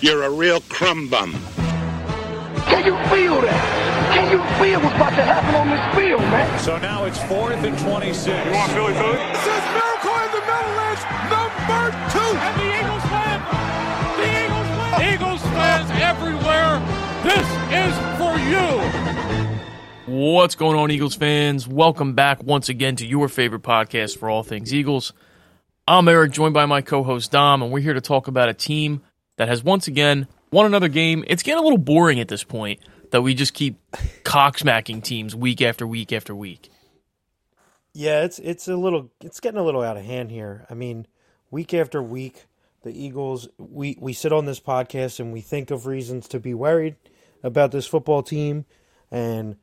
You're a real crumb bum. Can you feel that? Can you feel what's about to happen on this field, man? So now it's fourth and 26. You want Philly Philly? This is Miracle in the Middle is number two. And the Eagles win. The Eagles win. Eagles fans everywhere. This is for you. What's going on, Eagles fans? Welcome back once again to your favorite podcast for all things Eagles. I'm Eric, joined by my co host Dom, and we're here to talk about a team that has once again won another game. It's getting a little boring at this point that we just keep cocksmacking teams week after week after week. Yeah, it's it's a little it's getting a little out of hand here. I mean, week after week, the Eagles we we sit on this podcast and we think of reasons to be worried about this football team and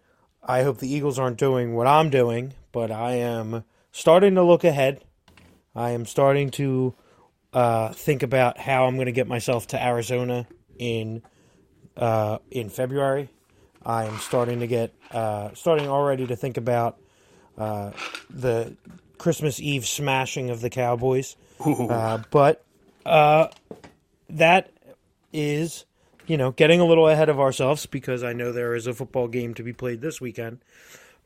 I hope the Eagles aren't doing what I'm doing, but I am starting to look ahead. I am starting to uh, think about how I'm going to get myself to Arizona in uh, in February. I am starting to get uh, starting already to think about uh, the Christmas Eve smashing of the Cowboys. Uh, but uh, that is, you know, getting a little ahead of ourselves because I know there is a football game to be played this weekend.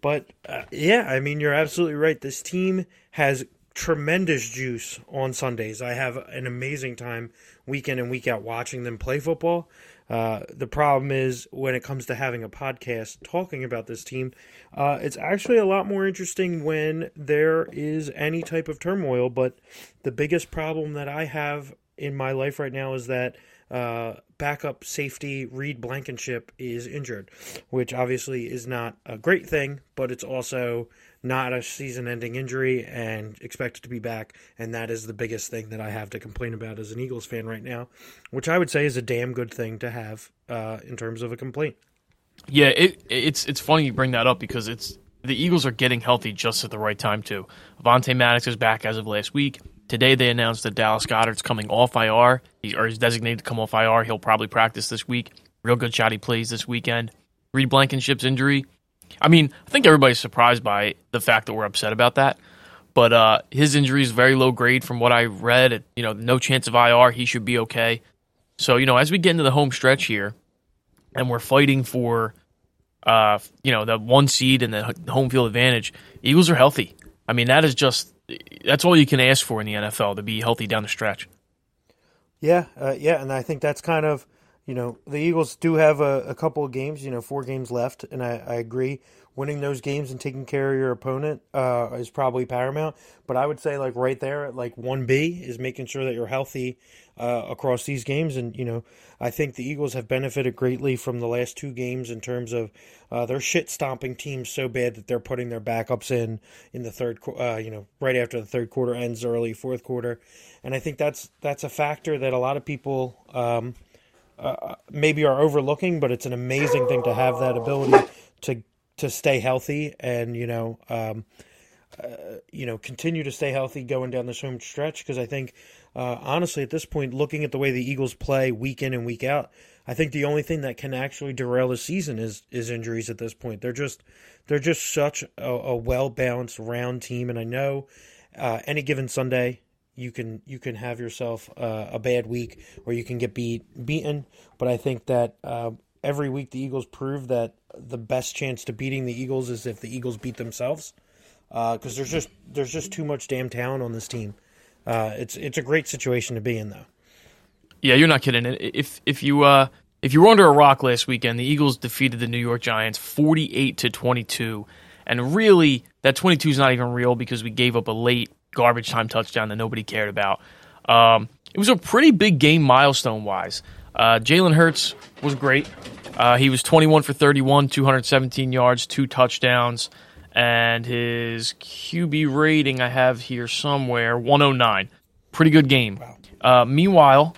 But uh, yeah, I mean, you're absolutely right. This team has tremendous juice on Sundays. I have an amazing time week in and week out watching them play football. Uh, the problem is when it comes to having a podcast talking about this team, uh, it's actually a lot more interesting when there is any type of turmoil. But the biggest problem that I have in my life right now is that uh, backup safety Reed Blankenship is injured, which obviously is not a great thing, but it's also not a season ending injury and expected to be back. And that is the biggest thing that I have to complain about as an Eagles fan right now, which I would say is a damn good thing to have uh, in terms of a complaint. Yeah, it, it's it's funny you bring that up because it's the Eagles are getting healthy just at the right time too. Avonte Maddox is back as of last week. Today they announced that Dallas Goedert's coming off IR, he, or is designated to come off IR. He'll probably practice this week. Real good shot he plays this weekend. Reed Blankenship's injury. I mean, I think everybody's surprised by the fact that we're upset about that. But uh, his injury is very low grade from what I read. You know, no chance of IR. He should be okay. So, you know, as we get into the home stretch here, and we're fighting for, uh, you know, the one seed and the home field advantage, Eagles are healthy. I mean, that is just that's all you can ask for in the NFL to be healthy down the stretch. Yeah, uh, yeah, and I think that's kind of you know the Eagles do have a, a couple of games, you know, four games left, and I, I agree. Winning those games and taking care of your opponent uh, is probably paramount. But I would say like right there at like one B is making sure that you're healthy uh, across these games. And you know, I think the Eagles have benefited greatly from the last two games in terms of uh, they're shit stomping teams so bad that they're putting their backups in in the third, uh, you know, right after the third quarter ends, early fourth quarter. And I think that's that's a factor that a lot of people. Um, uh, maybe are overlooking, but it's an amazing thing to have that ability to to stay healthy and you know um, uh, you know continue to stay healthy going down this home stretch. Because I think uh, honestly at this point looking at the way the Eagles play week in and week out I think the only thing that can actually derail the season is is injuries at this point. They're just they're just such a, a well balanced round team. And I know uh, any given Sunday you can you can have yourself uh, a bad week or you can get beat beaten. But I think that uh, every week the Eagles prove that the best chance to beating the Eagles is if the Eagles beat themselves. Because uh, there's just there's just too much damn talent on this team. Uh, it's it's a great situation to be in though. Yeah, you're not kidding. If if you uh, if you were under a rock last weekend, the Eagles defeated the New York Giants 48 to 22, and really that 22 is not even real because we gave up a late garbage time touchdown that nobody cared about. Um, it was a pretty big game milestone wise. Uh, Jalen Hurts was great. Uh, he was 21 for 31, 217 yards, two touchdowns, and his QB rating I have here somewhere 109. Pretty good game. Uh, meanwhile,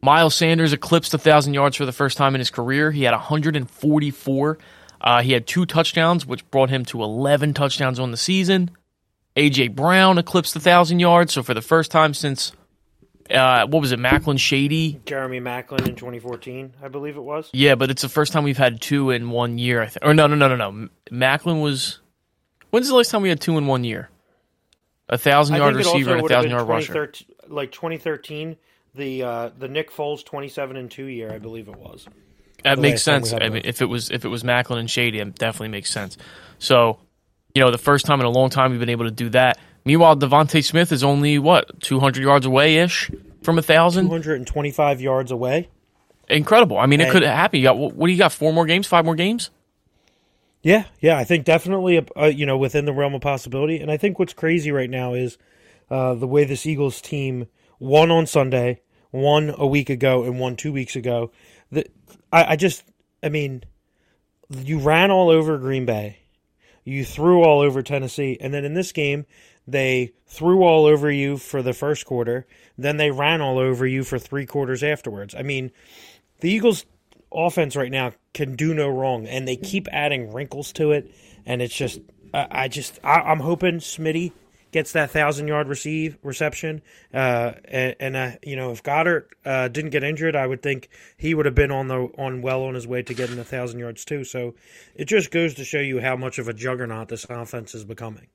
Miles Sanders eclipsed 1,000 yards for the first time in his career. He had 144. Uh, he had two touchdowns, which brought him to 11 touchdowns on the season. AJ Brown eclipsed the thousand yards. So for the first time since uh, what was it, Maclin Shady? Jeremy Maclin in 2014, I believe it was. Yeah, but it's the first time we've had two in one year. I think. Or no, no, no, no, no. Maclin was. When's the last time we had two in one year? A thousand yard receiver and a thousand yard rusher. Like 2013, the uh, the Nick Foles twenty seven and two year, I believe it was. That the makes last time we sense. I mean, if it was if it was Maclin and Shady, it definitely makes sense. So, you know, the first time in a long time we've been able to do that. Meanwhile, DeVonta Smith is only what two hundred yards away ish from a thousand. 225 yards away. Incredible. I mean, it And- could happen. You got what, do you got? Four more games? Five more games? Yeah, yeah, I think definitely, uh, uh, you know, within the realm of possibility. And I think what's crazy right now is uh, the way this Eagles team won on Sunday, won a week ago, and won two weeks ago. The, I, I just, I mean, you ran all over Green Bay, you threw all over Tennessee, and then in this game, they threw all over you for the first quarter, then they ran all over you for three quarters afterwards. I mean, the Eagles offense right now can do no wrong, and they keep adding wrinkles to it, and it's just I, I just I, I'm hoping Smitty gets that thousand yard receive reception, uh, and, and uh, you know if Goedert uh, didn't get injured, I would think he would have been on the on well on his way to getting a thousand yards too. So it just goes to show you how much of a juggernaut this offense is becoming.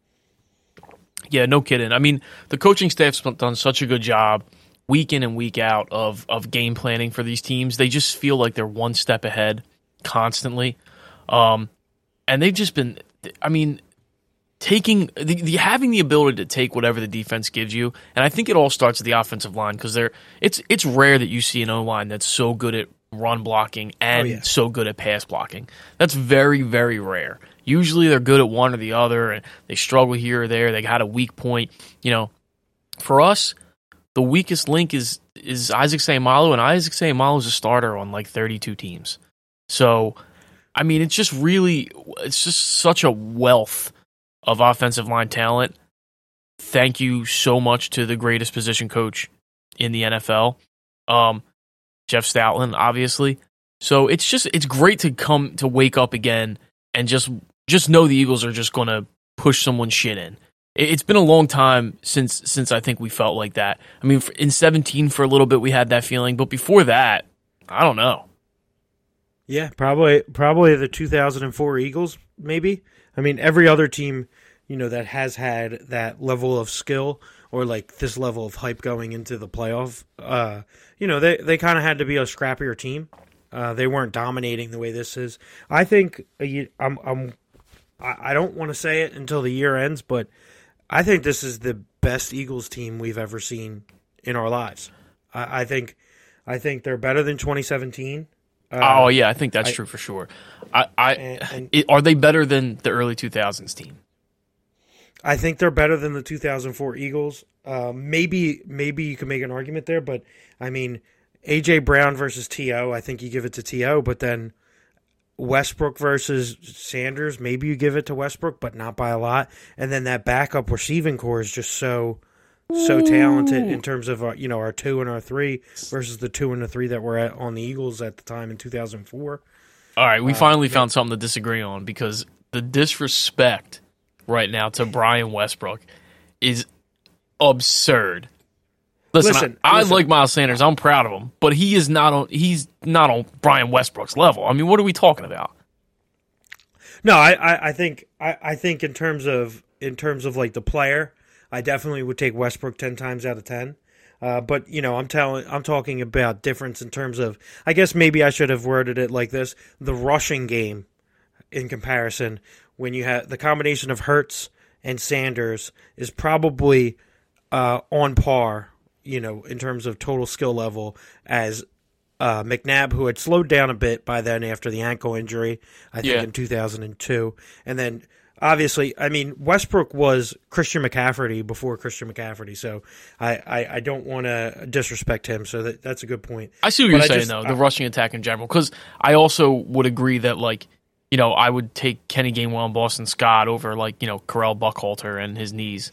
Yeah, no kidding. I mean, the coaching staff's done such a good job week in and week out of of game planning for these teams. They just feel like they're one step ahead constantly, um, and they've just been. I mean, taking the, the having the ability to take whatever the defense gives you, and I think it all starts at the offensive line because they're it's it's rare that you see an O line that's so good at run blocking and oh, yeah. so good at pass blocking. That's very very rare. Usually they're good at one or the other, and they struggle here or there. They had a weak point, you know. For us, the weakest link is is Isaac Seumalo, and Isaac Seumalo is a starter on like 32 teams. So, I mean, it's just really, it's just such a wealth of offensive line talent. Thank you so much to the greatest position coach in the NFL, um, Jeff Stoutland, obviously. So it's just it's great to come to wake up again and just just know the Eagles are just going to push someone's shit in. It- It's been a long time since since I think we felt like that. I mean, in 17 for a little bit we had that feeling, but before that, I don't know. Yeah, probably probably the 2004 Eagles maybe. I mean, every other team, you know, that has had that level of skill or like this level of hype going into the playoff, uh, you know, they they kind of had to be a scrappier team. Uh, they weren't dominating the way this is. I think uh, I'm I'm I I don't want to say it until the year ends, but I think this is the best Eagles team we've ever seen in our lives. I, I think I think they're better than 2017. oh yeah, I think that's true for sure. I, I and- and- are they better than the early 2000s team? I think they're better than the 2004 Eagles. Uh, maybe maybe you can make an argument there, but I mean AJ Brown versus To. I think you give it to T.O., but then Westbrook versus Sanders, maybe you give it to Westbrook, but not by a lot. And then that backup receiving corps is just so so talented in terms of our, you know our two and our three versus the two and the three that were at, on the Eagles at the time in 2004. All right, we uh, finally found something to disagree on because the disrespect right now to Brian Westbrook is absurd. Listen, Listen, I, I listen. like Miles Sanders. I'm proud of him, but he is not on. He's not on Brian Westbrook's level. I mean, what are we talking about? No, I, I, I think I, I think in terms of in terms of like the player, I definitely would take Westbrook ten times out of ten. Uh, but you know, I'm telling I'm talking about difference in terms of I guess maybe I should have worded it like this: the rushing game in comparison when you have the combination of Hurts and Sanders is probably uh, on par, you know, in terms of total skill level as uh, McNabb, who had slowed down a bit by then after the ankle injury, I think Yeah. in 2002. And then obviously, I mean, Westbrook was Christian McCaffrey before Christian McCaffrey, so I, I, I don't want to disrespect him. So that, that's a good point. I see what But you're I saying just- though, I- the rushing attack in general. Because I also would agree that like you know I would take Kenny Gainwell and Boston Scott over like you know Correll Buckhalter and his knees.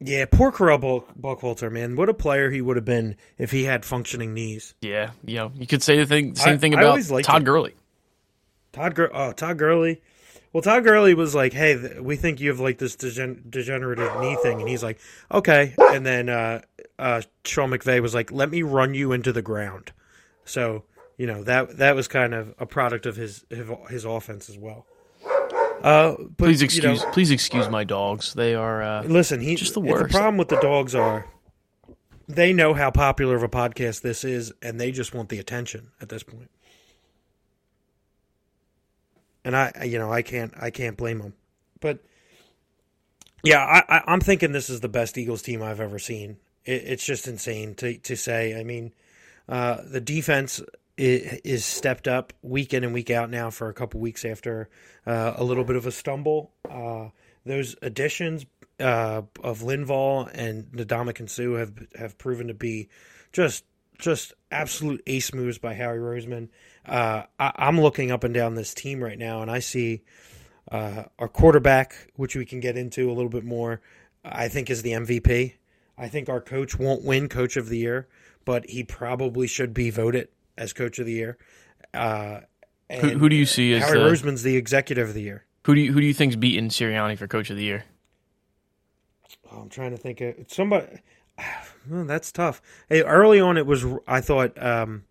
Yeah, poor Correll Buck- Buckhalter, man. What a player he would have been if he had functioning knees. Yeah, you know you could say the thing, same I- thing about Todd him. Gurley. Todd Gur- oh, Todd Gurley. Well, Todd Gurley was like, "Hey, th- we think you have like this degen- degenerative knee thing," and he's like, "Okay." And then uh, uh, Sean McVay was like, "Let me run you into the ground." So you know that that was kind of a product of his his, his offense as well. Uh, but, Please you excuse, know, please excuse my dogs. They are uh, listen, he Just the worst. The problem with the dogs are they know how popular of a podcast this is, and they just want the attention at this point. And I, you know, I can't, I can't blame them. But yeah, I, I'm thinking this is the best Eagles team I've ever seen. It, it's just insane to to say. I mean, uh, the defense is, is stepped up week in and week out now for a couple weeks after uh, a little bit of a stumble. Uh, those additions uh, of Linval and Ndamukong Suh have have proven to be just just absolute ace moves by Howie Roseman. Uh, I, I'm looking up and down this team right now, and I see uh, our quarterback, which we can get into a little bit more. I think is the MVP. I think our coach won't win Coach of the Year, but he probably should be voted as Coach of the Year. Uh, Who, who do you see as Howie the, Roseman's the Executive of the Year. who do you who do you think's beaten Sirianni for Coach of the Year? Oh, I'm trying to think of somebody. Well, that's tough. Hey, early on, it was I thought um,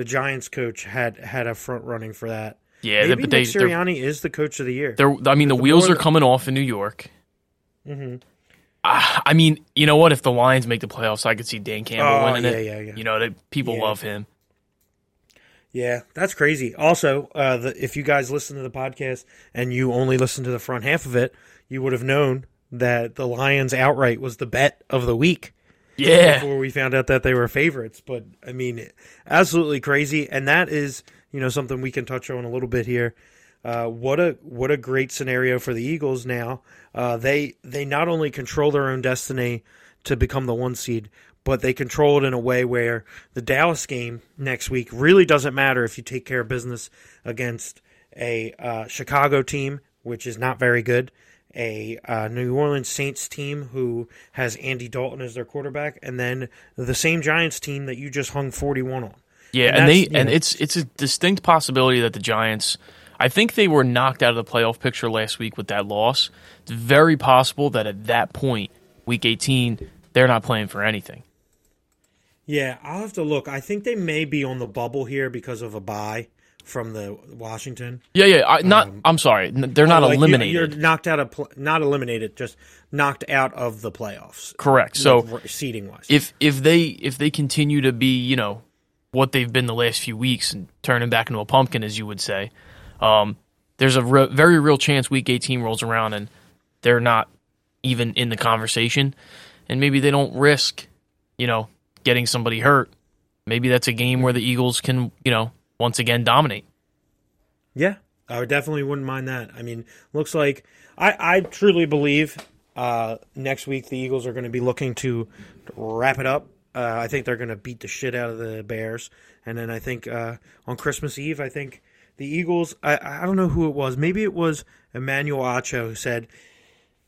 the Giants coach had had a front running for that. Yeah, Maybe but they Nick Sirianni is the coach of the year. they're I mean the The wheels are coming off in New York. hmm Ah, I mean, you know what? If the Lions make the playoffs, I could see Dan Campbell Oh, winning yeah, it. yeah, yeah. You know, they, people Yeah. love him. Yeah, that's crazy. Also, uh, the, if you guys listen to the podcast and you only listen to the front half of it, you would have known that the Lions outright was the bet of the week Yeah, before we found out that they were favorites. But I mean, absolutely crazy, and that is you know something we can touch on a little bit here. Uh, what a what a great scenario for the Eagles now. Uh, they they not only control their own destiny to become the one seed, but they control it in a way where the Dallas game next week really doesn't matter if you take care of business against a uh, Chicago team, which is not very good, a uh, New Orleans Saints team who has Andy Dalton as their quarterback, and then the same Giants team that you just hung forty one on. yeah, And and, they and know- it's it's a distinct possibility that the Giants. I think they were knocked out of the playoff picture last week with that loss. It's very possible that at that point, Week 18, they're not playing for anything. Yeah, I'll have to look. I think they may be on the bubble here because of a bye from the Washington. Yeah, yeah. I, not. I'm sorry. They're not Um, Like, you- eliminated. You're knocked out of pl- not eliminated, just knocked out of the playoffs. Correct. So seating wise, if if they if they continue to be you know what they've been the last few weeks and turning back into a pumpkin as you would say um, there's a re- very real chance week 18 rolls around and they're not even in the conversation and maybe they don't risk you know getting somebody hurt maybe that's a game where the eagles can you know once again dominate Yeah, I definitely wouldn't mind that. I mean, looks like I, I truly believe uh, next week the Eagles are going to be looking to wrap it up. Uh, I think they're going to beat the shit out of the Bears, and then I think uh, on Christmas Eve, I think the Eagles. I, I don't know who it was. Maybe it was Emmanuel Acho who said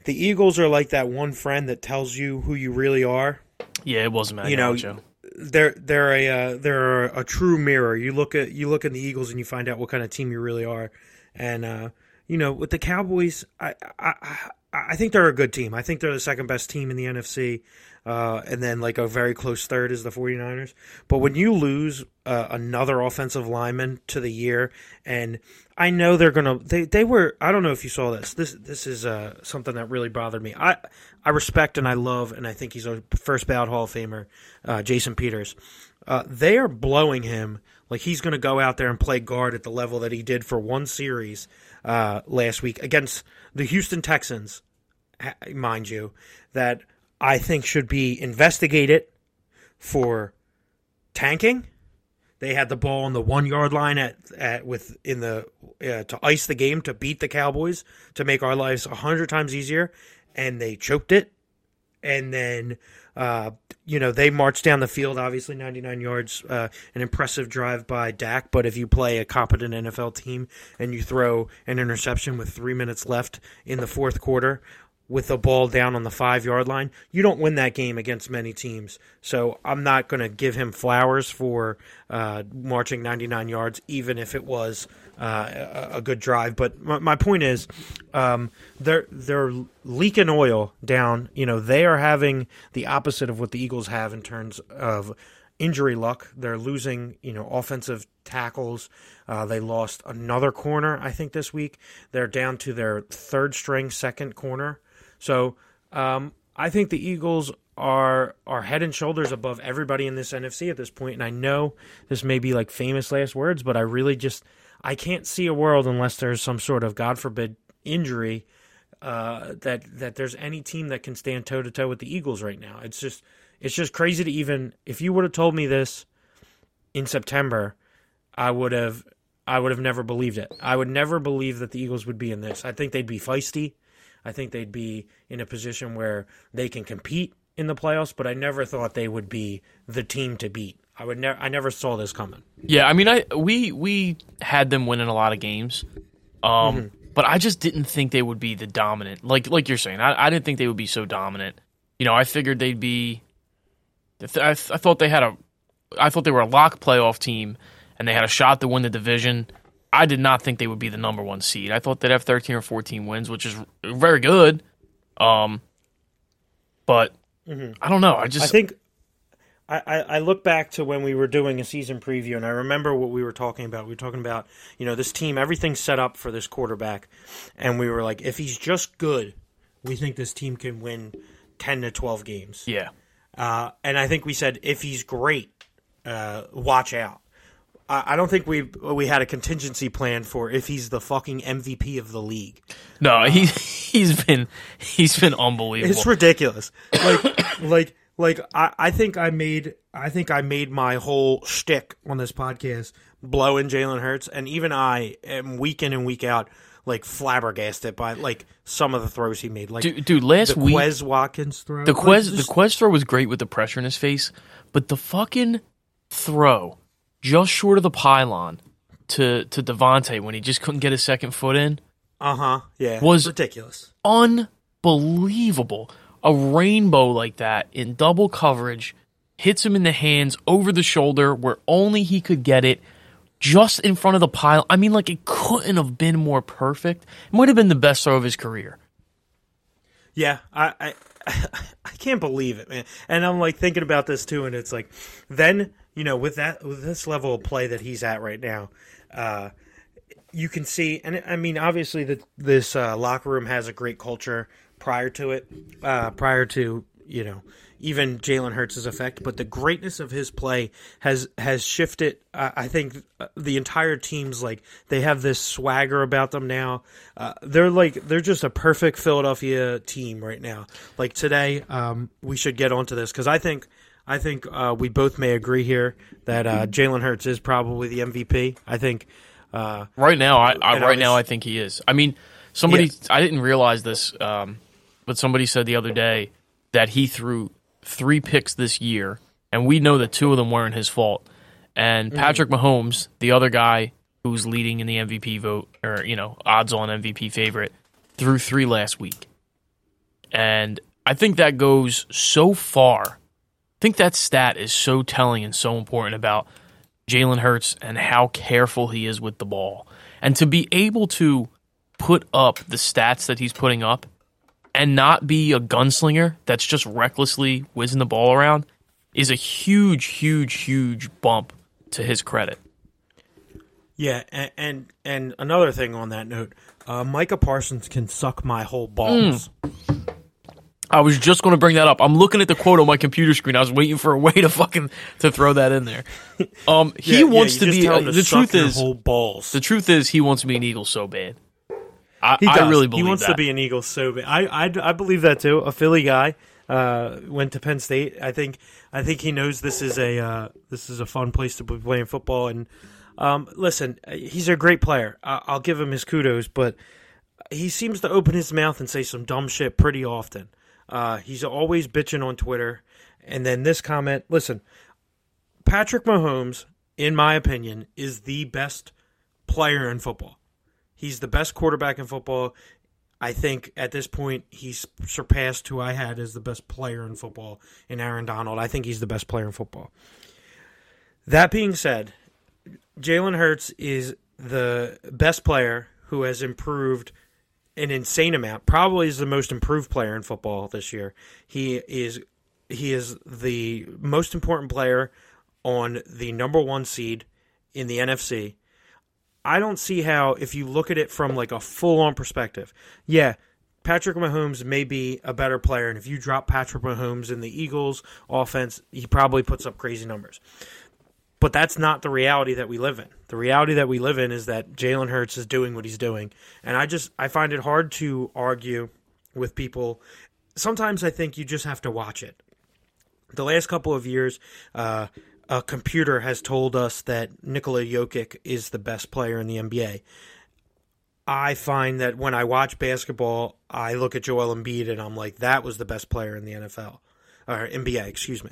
the Eagles are like that one friend that tells you who you really are. yeah it wasn't You know, Joe. They're they're a uh, they're a, true mirror. You look at you look at the Eagles and you find out what kind of team you really are. And uh, you know, with the Cowboys, I, I I I think they're a good team. I think they're the second best team in the NFC. Uh, and then like a very close third is the 49ers. But when you lose uh, another offensive lineman to the year and I know they're to they they were I don't know if you saw this. This this is uh, something that really bothered me. I I respect and I love and I think he's a first ballot Hall of Famer, uh, Jason Peters. Uh, they are blowing him like he's to go out there and play guard at the level that he did for one series last week against the Houston Texans, mind you, that I think should be investigated for tanking. They had the ball on the one yard line at, at with in the uh, to ice the game to beat the Cowboys to make our lives a hundred times easier, and they choked it. And then, uh, you know, they marched down the field. Obviously, ninety nine yards, uh, an impressive drive by Dak. But if you play a competent NFL team and you throw an interception with three minutes left in the fourth quarter, with the ball down on the five yard line, you don't win that game against many teams. So I'm not going to give him flowers for uh, marching 99 yards, even if it was uh, a, a good drive. But my, my point is, um, they're they're leaking oil down. You know, they are having the opposite of what the Eagles have in terms of injury luck. They're losing, you know, offensive tackles. Uh, they lost another corner, I think, this week. They're down to their third string, second corner. So um, I think the Eagles are are head and shoulders above everybody in this NFC at this point. And I know this may be like famous last words, but I really just I can't see a world unless there's some sort of God forbid injury uh, that that there's any team that can stand toe to toe with the Eagles right now. It's just it's just crazy to even if you would have told me this in September, I would have I would have never believed it. I would never believe that the Eagles would be in this. I think they'd be feisty. I think they'd be in a position where they can compete in the playoffs, but I never thought they would be the team to beat. I would never I never saw this coming. Yeah, I mean, I we we had them winning a lot of games, um, but I just didn't think they would be the dominant. Like like you're saying, I, I didn't think they would be so dominant. You know, I figured they'd be. I, th- I thought they had a, I thought they were a lock playoff team, and they had a shot to win the division. I did not think they would be the number one seed. I thought they'd have 13 or 14 wins, which is very good. Um, but I don't know. I just I think I, I, I look back to when we were doing a season preview, and I remember what we were talking about. We were talking about, you know, this team, everything's set up for this quarterback, and we were like, if he's just good, we think this team can win ten to twelve games. yeah. Uh, and I think we said if he's great, uh, watch out. I, don't think we we had a contingency plan for if he's the fucking MVP of the league. No, he he's been he's been unbelievable. It's ridiculous. Like, like, like. I, I think I made. I think I made my whole shtick on this podcast blowing Jalen Hurts, and even I am week in and week out like flabbergasted by like some of the throws he made. Like, Dude, dude, last the week Quez Watkins throw. the Like, Quez the just- Quez throw was great with the pressure in his face, but the fucking throw just short of the pylon to to DeVonta when he just couldn't get his second foot in, uh-huh, yeah, was- ridiculous. unbelievable. A rainbow like that in double coverage hits him in the hands over the shoulder where only he could get it. Just in front of the pile. I mean, like it couldn't have been more perfect. It might have been the best throw of his career. Yeah, I, I I can't believe it, man. And I'm like thinking about this too, and it's like, then you know, with that with this level of play that he's at right now, uh, you can see, and I mean, obviously, that this uh, locker room has a great culture prior to it, uh, prior to you know even Jalen Hurts' effect, but the greatness of his play has has shifted. Uh, I think uh, the entire team's like they have this swagger about them now. Uh, they're like they're just a perfect Philadelphia team right now. Like today, um, we should get onto this because I think I think uh, we both may agree here that uh, Jalen Hurts is probably the MVP. I think. Uh, Right now, I, I right now I think he is. I mean, somebody. I didn't realize this, um, but somebody said the other day that he threw three picks this year, and we know that two of them weren't his fault. And Mm-hmm. Patrick Mahomes, the other guy who's leading in the MVP vote, or you know, odds-on MVP favorite, threw three last week, and I think that goes so far. I think that stat is so telling and so important about Jalen Hurts and how careful he is with the ball. And to be able to put up the stats that he's putting up and not be a gunslinger that's just recklessly whizzing the ball around is a huge, huge, huge bump to his credit. Yeah, and and, and another thing on that note, uh, Micah Parsons can suck my whole balls. I was just going to bring that up. I'm looking at the quote on my computer screen. I was waiting for a way to fucking to throw that in there. Um, he Yeah, yeah, wants you to be. uh, to the truth is, whole balls. the truth is, he wants to be an Eagle so bad. I, He I really believe he wants that. to be an Eagle so bad. I, I, I believe that too. A Philly guy uh, went to Penn State. I think I think he knows this is a uh, this is a fun place to be playing football. And um, listen, he's a great player. I, I'll give him his kudos, but he seems to open his mouth and say some dumb shit pretty often. Uh, he's always bitching on Twitter. And then this comment, listen, Patrick Mahomes, in my opinion, is the best player in football. He's the best quarterback in football. I think at this point he's surpassed who I had as the best player in football in Aaron Donald. I think he's the best player in football. That being said, Jalen Hurts is the best player who has improved an insane amount. Probably is the most improved player in football this year. He is he is the most important player on the number one seed in the NFC. I don't see how if you look at it from like a full on perspective. Yeah, Patrick Mahomes may be a better player, and if you drop Patrick Mahomes in the Eagles offense, he probably puts up crazy numbers. But that's not the reality that we live in. The reality that we live in is that Jalen Hurts is doing what he's doing, and I just I find it hard to argue with people. Sometimes I think you just have to watch it. The last couple of years, uh, a computer has told us that Nikola Jokic is the best player in the NBA. I find that when I watch basketball, I look at Joel Embiid and I'm like, that was the best player in the NFL or NBA, excuse me.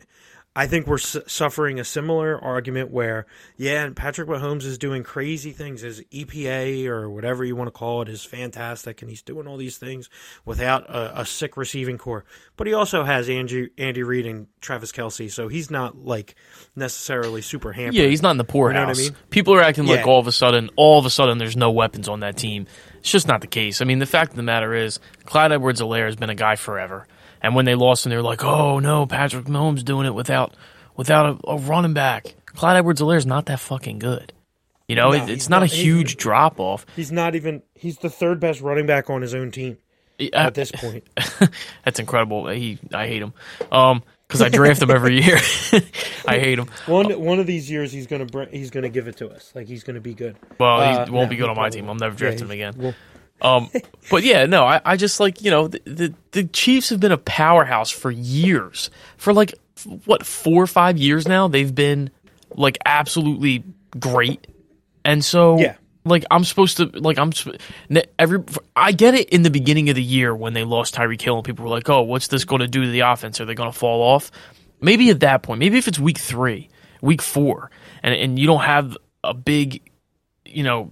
I think we're su- suffering a similar argument where, yeah, Patrick Mahomes is doing crazy things. His EPA or whatever you want to call it is fantastic, and he's doing all these things without a, a sick receiving corps. But he also has Andy, Andy Reid and Travis Kelce, so he's not like necessarily super hampered. Yeah, he's not in the poorhouse. mean? People are acting like Yeah. all of a sudden, all of a sudden, there's no weapons on that team. It's just not the case. I mean, the fact of the matter is, Clyde Edwards-Helaire has been a guy forever. And when they lost him, they were like, "Oh no, Patrick Mahomes doing it without without a, a running back." Clyde Edwards-Helaire is not that fucking good. You know, No, it, it's not, not- a huge drop off. He's not even. He's the third best running back on his own team at this point. That's incredible. He, I hate him. Um, because I draft him every year. I hate him. One one of these years, he's gonna br- he's gonna give it to us. Like he's gonna be good. Well, Uh, he won't no, be good on my probably team. I'm never drafting Yeah, him again. well- Um, but yeah, no, I, I just like you know the, the the Chiefs have been a powerhouse for years. For like what four or five years now, they've been like absolutely great. And so, Yeah. like I'm supposed to like I'm every I get it in the beginning of the year when they lost Tyreek Hill and people were like, oh, what's this going to do to the offense? Are they going to fall off? Maybe at that point, maybe if it's week three, week four, and and you don't have a big, you know,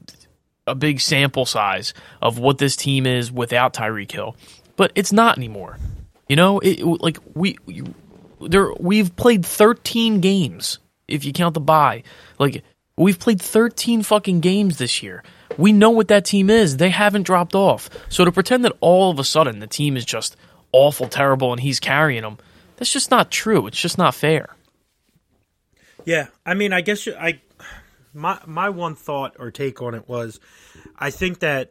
a big sample size of what this team is without Tyreek Hill, but it's not anymore. You know, it, like we you, there we've played 13 games if you count the bye. Like we've played 13 fucking games this year. We know what that team is. They haven't dropped off. So to pretend that all of a sudden the team is just awful, terrible, and he's carrying them, that's just not true. It's just not fair. Yeah, I mean, I guess I my my one thought or take on it was, I think that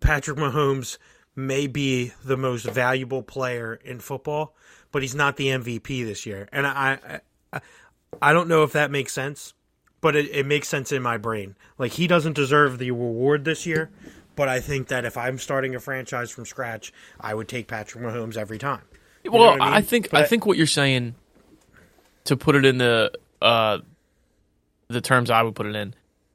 Patrick Mahomes may be the most valuable player in football, but he's not the MVP this year, and I I, I don't know if that makes sense, but it, it makes sense in my brain. Like he doesn't deserve the reward this year, but I think that if I'm starting a franchise from scratch, I would take Patrick Mahomes every time. You well, I I, think But I think what you're saying, to put it in the uh, the terms I would put it in,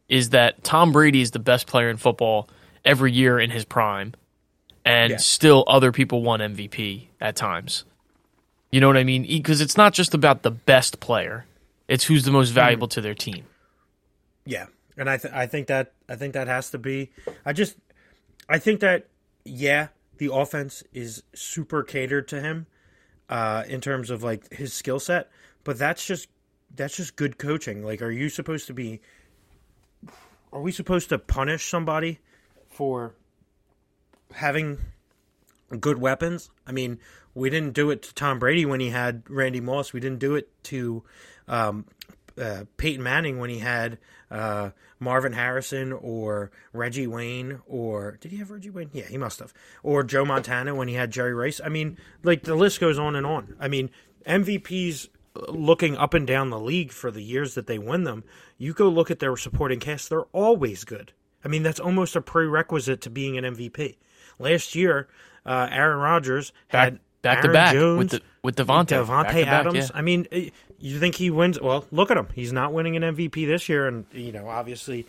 is that Tom Brady is the best player in football every year in his prime, and Yeah. still other people won MVP at times. You know what I mean? Because it's not just about the best player; it's who's the Hmm. most valuable to their team. Yeah, and I th- I think that I think that has to be. I just I think that yeah, the offense is super catered to him uh, in terms of like his skill set, but that's just that's just good coaching. Like, are you supposed to be? Are we supposed to punish somebody for having good weapons? I mean, we didn't do it to Tom Brady when he had Randy Moss. We didn't do it to um, uh, Peyton Manning when he had uh, Marvin Harrison or Reggie Wayne or did he have Reggie Wayne? Yeah, he must have. Or Joe Montana when he had Jerry Rice. I mean, like the list goes on and on. I mean, MVPs looking up and down the league for the years that they win them. You go look at their supporting cast; they're always good. I mean, that's almost a prerequisite to being an MVP. Last year, uh, Aaron Rodgers Back had back to Aaron back Jones, with the, with Davante. Davante Back back, Adams. yeah. I mean, eh, you think he wins? Well, look at him. He's not winning an MVP this year, and you know, obviously,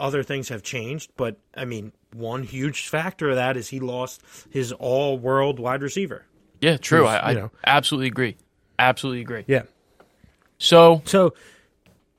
other things have changed. But I mean, one huge factor of that is he lost his all-world wide receiver. Yeah, true. I, I you know. absolutely agree. Absolutely agree. Yeah. So So,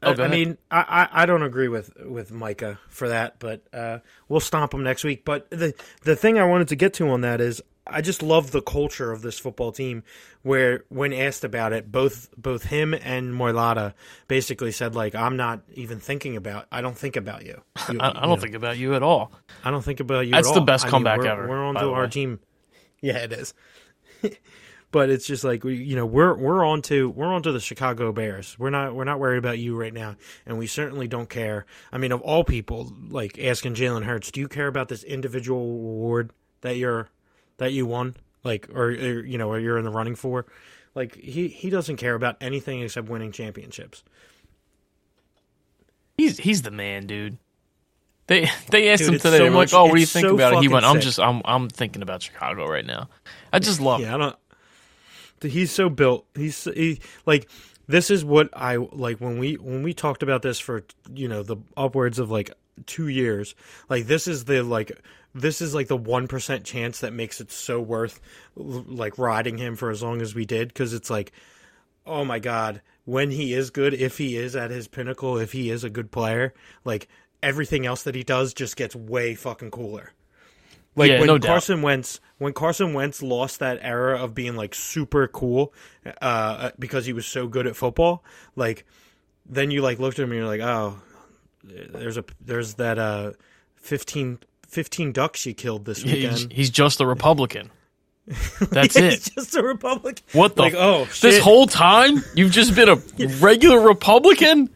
Oh, uh, go I mean, I, I, I don't agree with, with Micah for that, but uh, we'll stomp him next week. But the the thing I wanted to get to on that is I just love the culture of this football team. Where when asked about it, both both him and Mailata basically said like, "I'm not even thinking about. I don't think about you. You- I, I you don't know, think about you at all. I don't think about you. That's at the best I mean, comeback we're- ever, We're on to our way. team. Yeah, it is. but it's just like we, you know, we're we're on to we're on to the Chicago Bears. We're not we're not worried about you right now, and we certainly don't care. I mean, of all people, like asking Jalen Hurts, do you care about this individual award that you're that you won, like or, or you know, or you're in the running for. Like he he doesn't care about anything except winning championships. He's he's the man, dude. They they asked Dude, him today. so much- like, oh, what do you think so about it? He went, I'm sick. just I'm I'm thinking about Chicago right now. I just love Yeah, him. I don't. He's so built. He's he, like this is what I like when we when we talked about this for you know the upwards of like two years. Like this is the like this is like the one percent chance that makes it so worth like riding him for as long as we did because it's like oh my god when he is good if he is at his pinnacle if he is a good player like everything else that he does just gets way fucking cooler. Like Yeah, when no doubt. Carson Wentz, when Carson Wentz lost that era of being like super cool, uh, because he was so good at football, like then you like looked at him and you're like, oh, there's a there's that uh 15, 15 ducks you killed this He's, weekend. he's just a Republican. That's He's it. just a Republican. What the? Like, oh, this whole time you've just been a regular Republican?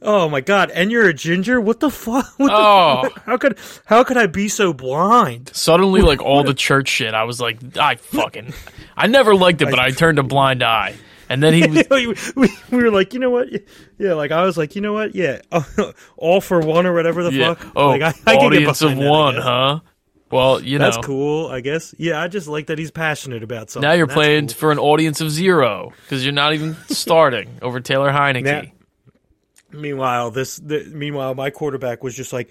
Oh my god! And you're a ginger. What the fuck? What the Oh. fuck? How could how could I be so blind? Suddenly, like all the church shit, I was like, I fucking, I never liked it, but I turned a blind eye. And then he was, we, we, we were like, you know what? Yeah, like I was like, you know what? Yeah, all for one or whatever the yeah, fuck. oh, like, I, I audience of behind that, one, huh? Well, you know That's cool, I guess. Yeah, I just like that he's passionate about something. now you're That's playing cool. for an audience of zero because you're not even starting over Taylor Heinicke. Now- Meanwhile, this the, meanwhile my quarterback was just like,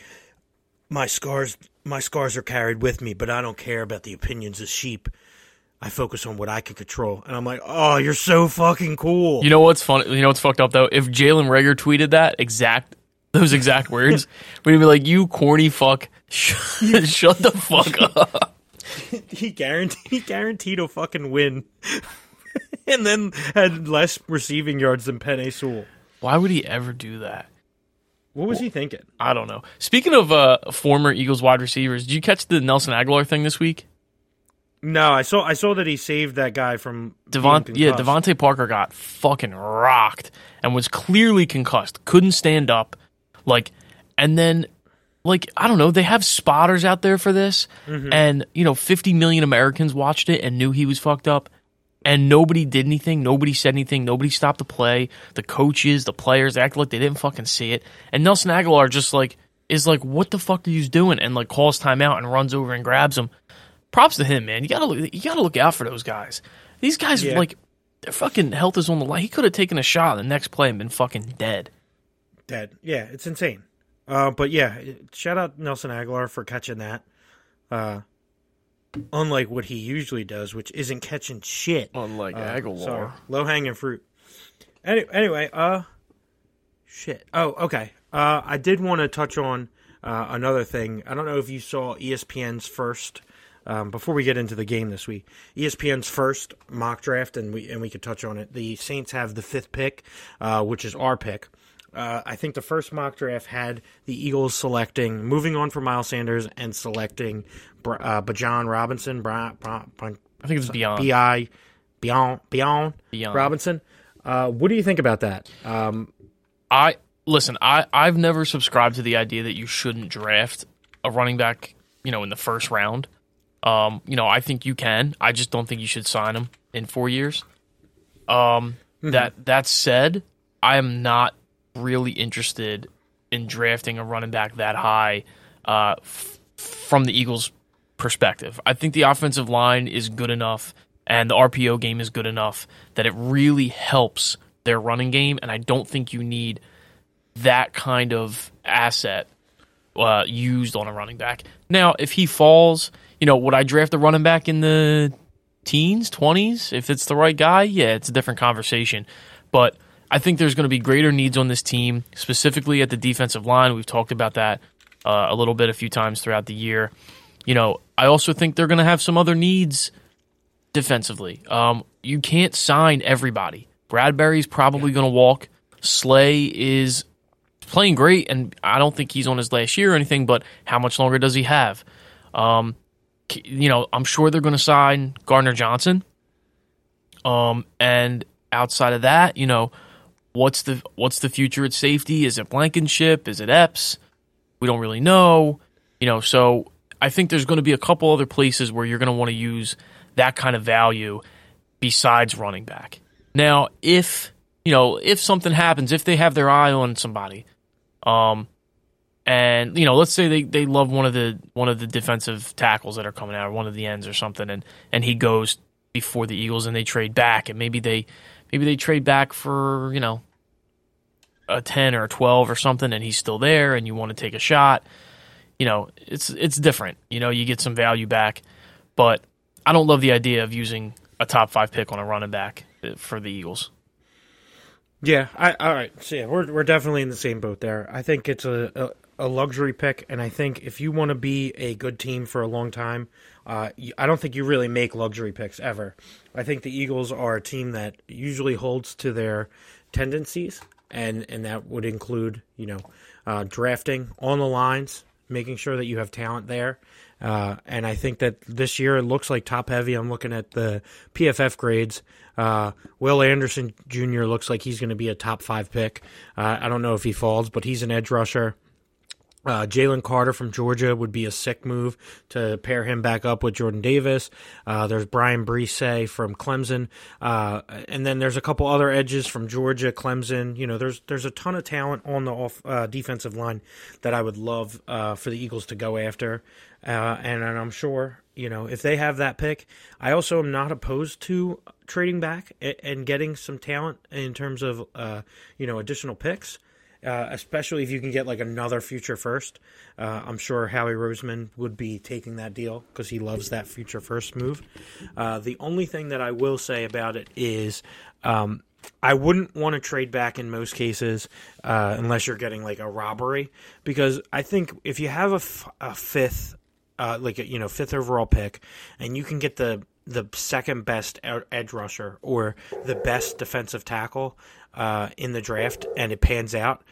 my scars, my scars are carried with me, but I don't care about the opinions of sheep. I focus on what I can control, and I'm like, oh, you're so fucking cool. You know what's funny? You know what's fucked up though? If Jalen Reagor tweeted that exact, those exact words, we'd be like, "You corny fuck, shut, shut the fuck up." he guaranteed he guaranteed a fucking win, and then had less receiving yards than Penei Sewell. Why would he ever do that? What was he thinking? I don't know. Speaking of uh, former Eagles wide receivers, did you catch the Nelson Agholor thing this week? No, I saw I saw that he saved that guy from Devon, being yeah. DeVante Parker got fucking rocked and was clearly concussed, couldn't stand up, like, and then, like, I don't know, they have spotters out there for this, Mm-hmm. and you know, fifty million Americans watched it and knew he was fucked up, and nobody did anything, nobody said anything, nobody stopped the play, the coaches, the players acted like they didn't fucking see it, and Nelson Agholor just like is like, what the fuck are you doing, and like calls timeout and runs over and grabs him. Props to him, man. You gotta look, you gotta look out for those guys. These guys Yeah. like their fucking health is on the line. He could have taken a shot the next play and been fucking dead. dead. Yeah, it's insane. Uh, but yeah, shout out Nelson Agholor for catching that. Uh, unlike what he usually does, which isn't catching shit. Unlike Uh, Sorry, low hanging fruit. Any, anyway, uh, shit. Oh, okay. Uh, I did want to touch on uh, another thing. I don't know if you saw ESPN's first. Um, before we get into the game this week, ESPN's first mock draft, and we and we could touch on it. The Saints have the fifth pick, uh, which is our pick. Uh, I think the first mock draft had the Eagles selecting, moving on from Miles Sanders and selecting uh, Bijan Robinson. Bra- Bra- Bra- I think it's beyond. B.I. Beyond Beyond Beyond. Robinson. Uh, what do you think about that? Um, I listen. I I've never subscribed to the idea that you shouldn't draft a running back. You know, in the first round. Um, you know, I think you can. I just don't think you should sign him in four years. Um, that that said, I am not really interested in drafting a running back that high uh, f- from the Eagles' perspective. I think the offensive line is good enough and the RPO game is good enough that it really helps their running game, and I don't think you need that kind of asset uh, used on a running back. Now, if he falls, you know, would I draft a running back in the teens, 20s? If it's the right guy, yeah, it's a different conversation. But I think there's going to be greater needs on this team, specifically at the defensive line. We've talked about that uh, a little bit a few times throughout the year. You know, I also think they're going to have some other needs defensively. Um, you can't sign everybody. Bradberry's probably going to walk. Slay is playing great, and I don't think he's on his last year or anything. But how much longer does he have? Um, you know, I'm sure they're going to sign Gardner Johnson. Um, and outside of that, you know, what's the what's the future at safety? Is it Blankenship? Is it Epps? We don't really know. You know, so I think there's going to be a couple other places where you're going to want to use that kind of value besides running back. Now, if you know, if something happens, if they have their eye on somebody, um, and you know, let's say they, they love one of the one of the defensive tackles that are coming out, or one of the ends or something, and and he goes before the Eagles and they trade back, and maybe they maybe they trade back for you know a ten or a twelve or something, and he's still there, and you want to take a shot. You know, it's it's different. You know, you get some value back, but I don't love the idea of using a top five pick on a running back uh, for the Eagles. Yeah, I, all right. So yeah, we're we're definitely in the same boat there. I think it's a, a, a luxury pick, and I think if you want to be a good team for a long time, uh, I don't think you really make luxury picks ever. I think the Eagles are a team that usually holds to their tendencies, and and that would include you know uh, drafting on the lines, making sure that you have talent there. Uh, and I think that this year it looks like top heavy. I'm looking at the PFF grades. Uh, Will Anderson Jr. looks like he's going to be a top five pick. Uh, I don't know if he falls, but he's an edge rusher. Uh, Jalen Carter from Georgia would be a sick move to pair him back up with Jordan Davis. Uh, there's Bryan Bresee from Clemson, uh, and then there's a couple other edges from Georgia, Clemson. You know, there's there's a ton of talent on the off uh, defensive line that I would love uh, for the Eagles to go after, uh, and, and I'm sure you know if they have that pick, I also am not opposed to trading back and, and getting some talent in terms of you know additional picks uh, especially if you can get like another future first. Uh, I'm sure Howie Roseman would be taking that deal because he loves that future first move. Uh, the only thing that I will say about it is. Um, I wouldn't want to trade back in most cases uh, unless you're getting like a robbery, because I think if you have a, f- a fifth, uh, like you know fifth overall pick, and you can get the the second best edge rusher or the best defensive tackle uh, in the draft and it pans out,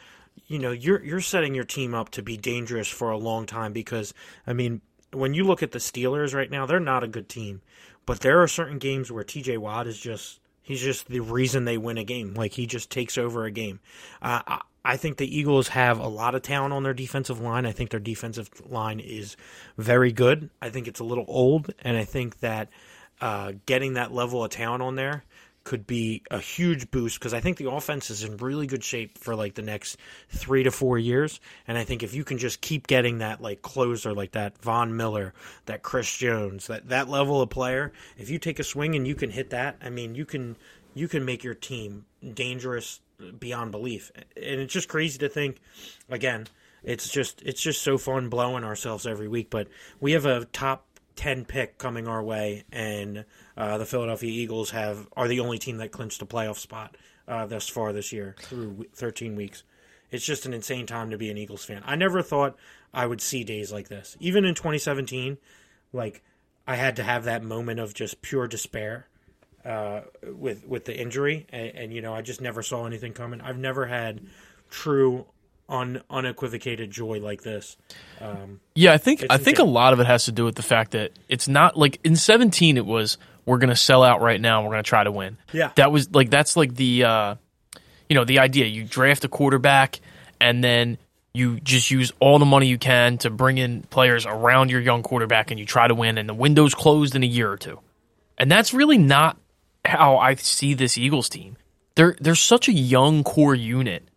you know, you're you're setting your team up to be dangerous for a long time because I mean, when you look at the Steelers right now, they're not a good team, but there are certain games where T.J. Watt is just he's just the reason they win a game. Like he just takes over a game. Uh, I, I think the Eagles have a lot of talent on their defensive line. I think their defensive line is very good. I think it's a little old, and I think that uh, getting that level of talent on there could be a huge boost because I think the offense is in really good shape for like the next three to four years. And I think if you can just keep getting that like closer, like that Von Miller, that Chris Jones, that that level of player, if you take a swing and you can hit that, I mean, you can you can make your team dangerous beyond belief. And it's just crazy to think. Again, it's just it's just so fun blowing ourselves every week. But we have a top ten pick coming our way, and uh, the Philadelphia Eagles have are the only team that clinched a playoff spot uh, thus far this year through 13 weeks. It's just an insane time to be an Eagles fan. I never thought I would see days like this. Even in 2017, like I had to have that moment of just pure despair uh, with with the injury, and, and you know I just never saw anything coming. I've never had true un, unequivocated joy like this. Um, yeah, I think I think a lot of it has to do with the fact that it's not like in 17 it was we're going to sell out right now. and We're going to try to win. Yeah, that was like that's like the uh, you know the idea. You draft a quarterback and then you just use all the money you can to bring in players around your young quarterback and you try to win. And the window's closed in a year or two. And that's really not how I see this Eagles team. They're they're such a young core unit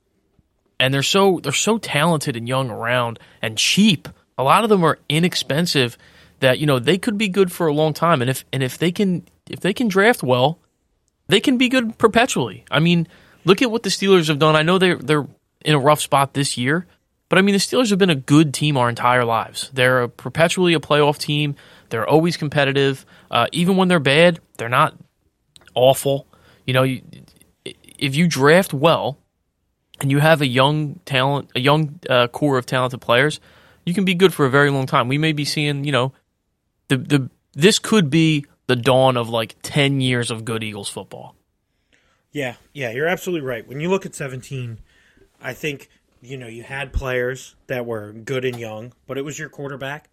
and they're so they're so talented and young around and cheap. A lot of them are inexpensive that you know they could be good for a long time. And if and if they can if they can draft well, they can be good perpetually. I mean, look at what the Steelers have done. I know they're they're in a rough spot this year, but I mean the Steelers have been a good team our entire lives. They're a perpetually a playoff team. They're always competitive. Uh, even when they're bad, they're not awful. You know, you, if you draft well, and you have a young talent, a young uh, core of talented players, you can be good for a very long time. We may be seeing, you know, the the this could be the dawn of like ten years of good Eagles football. Yeah, yeah, you're absolutely right. When you look at 17, I think you know you had players that were good and young, but it was your quarterback,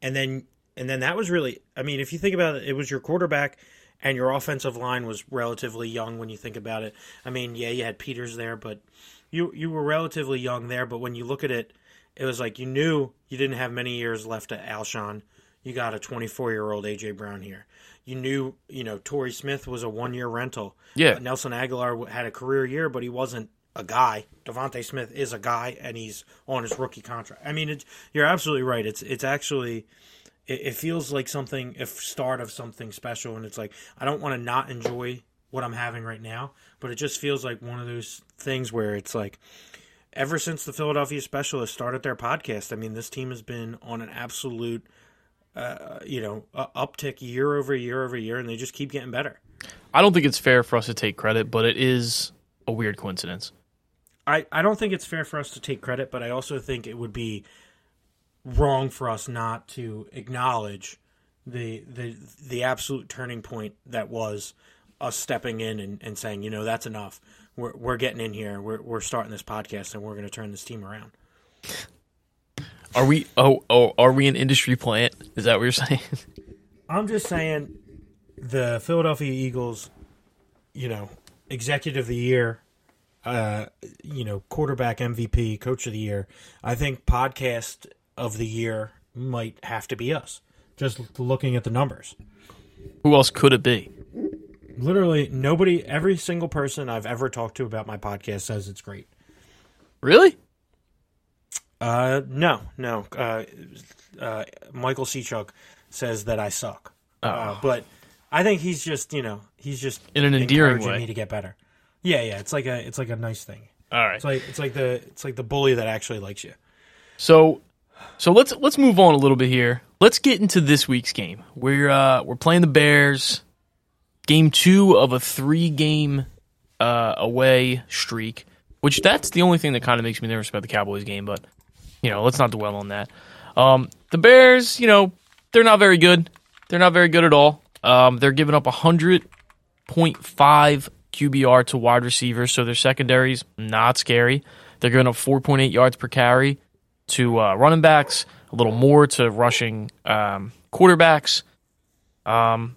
and then and then that was really. I mean, if you think about it, it was your quarterback and your offensive line was relatively young when you think about it. I mean, yeah, you had Peters there, but you you were relatively young there, but when you look at it, it was like you knew you didn't have many years left at Alshon. You got a 24 year old AJ Brown here. You knew, you know, Torrey Smith was a one year rental. Yeah. Uh, Nelson Agholor had a career year, but he wasn't a guy. DeVonta Smith is a guy, and he's on his rookie contract. I mean, you're absolutely right. It's it's actually it, it feels like something, if start of something special, and it's like I don't want to not enjoy what I'm having right now, but it just feels like one of those things where it's like ever since the Philadelphia Specialists started their podcast, I mean, this team has been on an absolute, uh, you know, uh, uptick year over year over year, and they just keep getting better. I don't think it's fair for us to take credit, but it is a weird coincidence. I, I don't think it's fair for us to take credit, but I also think it would be wrong for us not to acknowledge the the the absolute turning point that was us stepping in and, and saying, you know, that's enough. We're we're getting in here. We're we're starting this podcast and we're going to turn this team around. Are we? Oh, oh, are we an industry plant? Is that what you're saying? I'm just saying the Philadelphia Eagles, you know, executive of the year, uh, you know, quarterback MVP, coach of the year. I think podcast of the year might have to be us. Just looking at the numbers. Who else could it be? Literally nobody every single person I've ever talked to about my podcast says it's great. Really? Uh no, no. Uh, uh Michael Seachuk says that I suck. Uh, but I think he's just, you know, he's just In an endearing encouraging way. me to get better. Yeah, yeah, it's like a it's like a nice thing. All right. It's like it's like the it's like the bully that actually likes you. So, so let's let's move on a little bit here. Let's get into this week's game. We're uh, we're playing the Bears. Game two of a three game uh, away streak, which that's the only thing that kind of makes me nervous about the Cowboys game. But you know, let's not dwell on that. Um, the Bears, you know, they're not very good. They're not very good at all. Um, they're giving up hundred point five QBR to wide receivers, so their secondaries not scary. They're giving up four point eight yards per carry to uh, running backs, a little more to rushing um, quarterbacks. Um,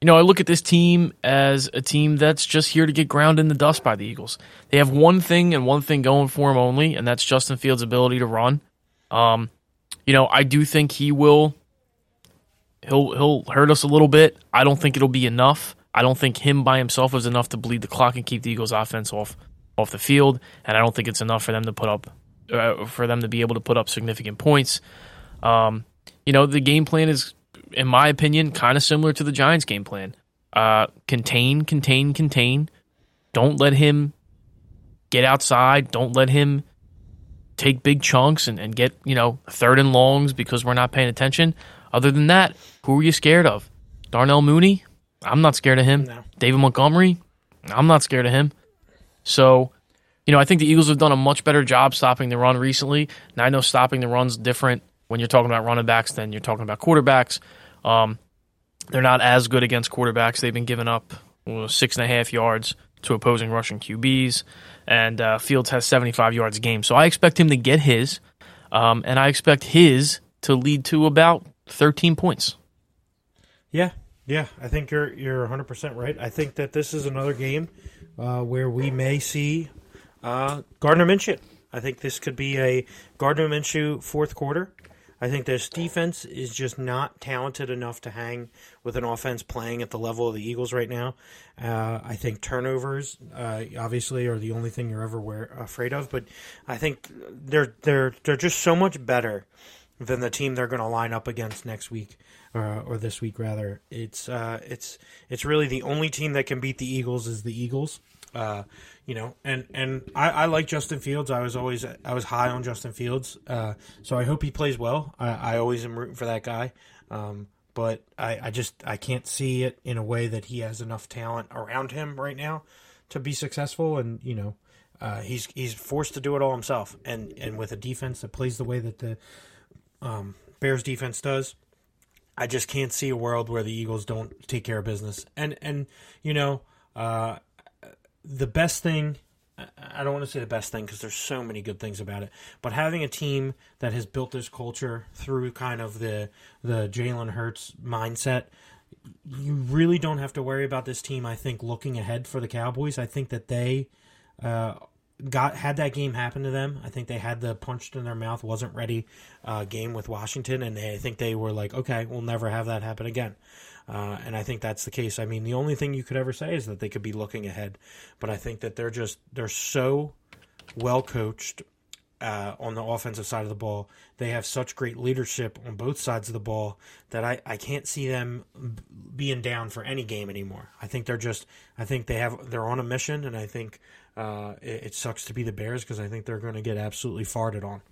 you know, I look at this team as a team that's just here to get ground in the dust by the Eagles. They have one thing and one thing going for them only, and that's Justin Fields' ability to run. Um, you know, I do think he will. He'll he'll hurt us a little bit. I don't think it'll be enough. I don't think him by himself is enough to bleed the clock and keep the Eagles' offense off off the field, and I don't think it's enough for them to put up uh, for them to be able to put up significant points. Um, you know, the game plan is, in my opinion, kind of similar to the Giants' game plan. Uh, contain, contain, contain. Don't let him get outside. Don't let him take big chunks and, and get, you know, third and longs because we're not paying attention. Other than that, who are you scared of? Darnell Mooney? I'm not scared of him. No. David Montgomery? I'm not scared of him. So, you know, I think the Eagles have done a much better job stopping the run recently. Now I know stopping the run's different when you're talking about running backs than you're talking about quarterbacks. Um, they're not as good against quarterbacks. They've been giving up well, six and a half yards to opposing rushing QBs, and uh, Fields has 75 yards a game. So I expect him to get his, um, and I expect his to lead to about 13 points. Yeah, yeah, I think you're you're 100 percent right. I think that this is another game uh, where we may see uh, Gardner Minshew. I think this could be a Gardner Minshew fourth quarter. I think this defense is just not talented enough to hang with an offense playing at the level of the Eagles right now. Uh, I think turnovers, uh, obviously, are the only thing you're ever afraid of. But I think they're they're they're just so much better than the team they're going to line up against next week uh, or this week rather. It's uh, it's it's really the only team that can beat the Eagles is the Eagles. Uh, you know, and and I, I like Justin Fields. I was always I was high on Justin Fields, uh, so I hope he plays well. I, I always am rooting for that guy, um, but I, I just I can't see it in a way that he has enough talent around him right now to be successful. And you know, uh, he's he's forced to do it all himself, and and with a defense that plays the way that the um, Bears defense does. I just can't see a world where the Eagles don't take care of business. And and you know, uh, the best thing I- don't want to say the best thing because there's so many good things about it, but having a team that has built this culture through kind of the the Jalen Hurts mindset, you really don't have to worry about this team. I think looking ahead for the Cowboys, I think that they uh, got had that game happen to them. I think they had the punched in their mouth, wasn't ready uh, game with Washington, and they, I think they were like, okay, we'll never have that happen again. Uh, and I think that's the case. I mean, the only thing you could ever say is that they could be looking ahead, but I think that they're just they're so well coached uh, on the offensive side of the ball. They have such great leadership on both sides of the ball that I, I can't see them being down for any game anymore. I think they're just I think they have they're on a mission, and I think uh, it, it sucks to be the Bears because I think they're going to get absolutely farted on.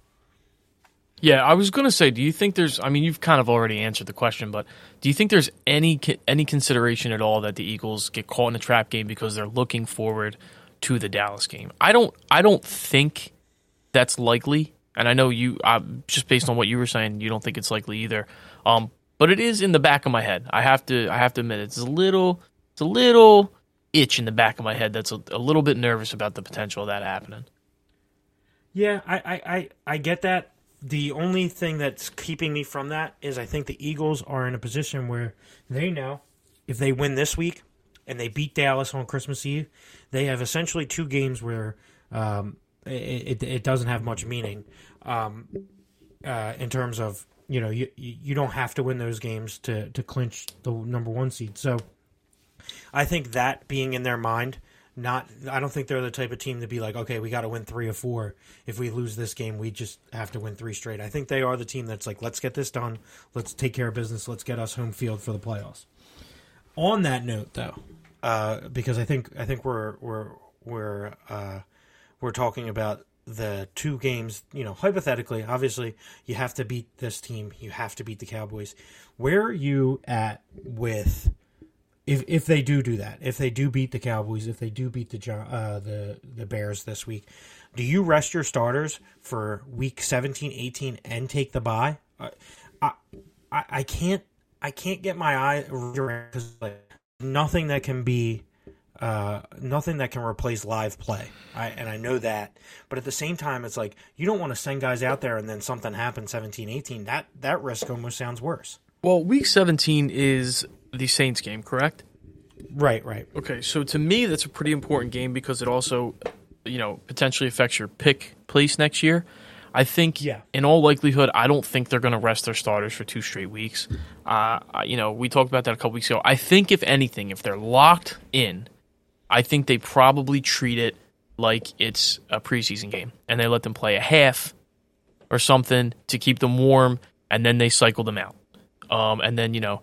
Yeah, I was going to say, do you think there's? I mean, you've kind of already answered the question, but do you think there's any any consideration at all that the Eagles get caught in a trap game because they're looking forward to the Dallas game? I don't. I don't think that's likely, and I know you. Uh, just based on what you were saying, you don't think it's likely either. Um, but it is in the back of my head. I have to. I have to admit, it's a little. It's a little itch in the back of my head that's a, a little bit nervous about the potential of that happening. Yeah, I, I, I, I get that the only thing that's keeping me from that is I think the Eagles are in a position where they know if they win this week and they beat Dallas on Christmas Eve, they have essentially two games where um, it, it, it doesn't have much meaning um, uh, in terms of you know you you don't have to win those games to to clinch the number one seed. So I think that being in their mind not I don't think they're the type of team to be like, okay, we got to win 3 or 4. If we lose this game, we just have to win 3 straight. I think they are the team that's like, let's get this done. Let's take care of business. Let's get us home field for the playoffs. On that note though, uh, because I think I think we're we're we're uh, we're talking about the two games, you know, hypothetically, obviously, you have to beat this team. You have to beat the Cowboys. Where are you at with if if they do do that, if they do beat the Cowboys, if they do beat the uh, the the Bears this week, do you rest your starters for week 17, 18 and take the bye? I, I I can't I can't get my eye around because like nothing that can be uh, nothing that can replace live play. I, and I know that, but at the same time, it's like you don't want to send guys out there and then something happens 17, 18. That that risk almost sounds worse. Well, week 17 is the Saints game, correct? Right, right. Okay, so to me, that's a pretty important game because it also, you know, potentially affects your pick place next year. I think, yeah. in all likelihood, I don't think they're going to rest their starters for two straight weeks. Uh, you know, we talked about that a couple weeks ago. I think, if anything, if they're locked in, I think they probably treat it like it's a preseason game and they let them play a half or something to keep them warm and then they cycle them out. Um, and then, you know,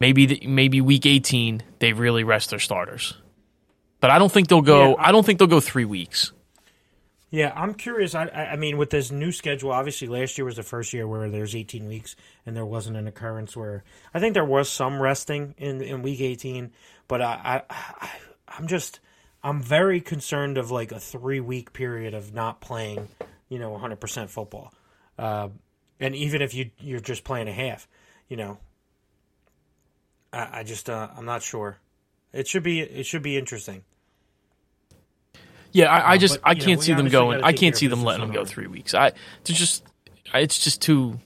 maybe the, maybe week 18 they really rest their starters. But I don't think they'll go. Yeah, I don't think they'll go three weeks. Yeah, I'm curious. I, I mean, with this new schedule, obviously last year was the first year where there's 18 weeks and there wasn't an occurrence where I think there was some resting in in week 18, but I, I, I I'm just I'm very concerned of like a three week period of not playing, you know, 100 percent football, uh, and even if you you're just playing a half, you know, I, I just uh, I'm not sure. It should be it should be interesting. Yeah, I, I just uh, but, I can't know, see them going. I can't see them letting them go three weeks. I to just it's just too.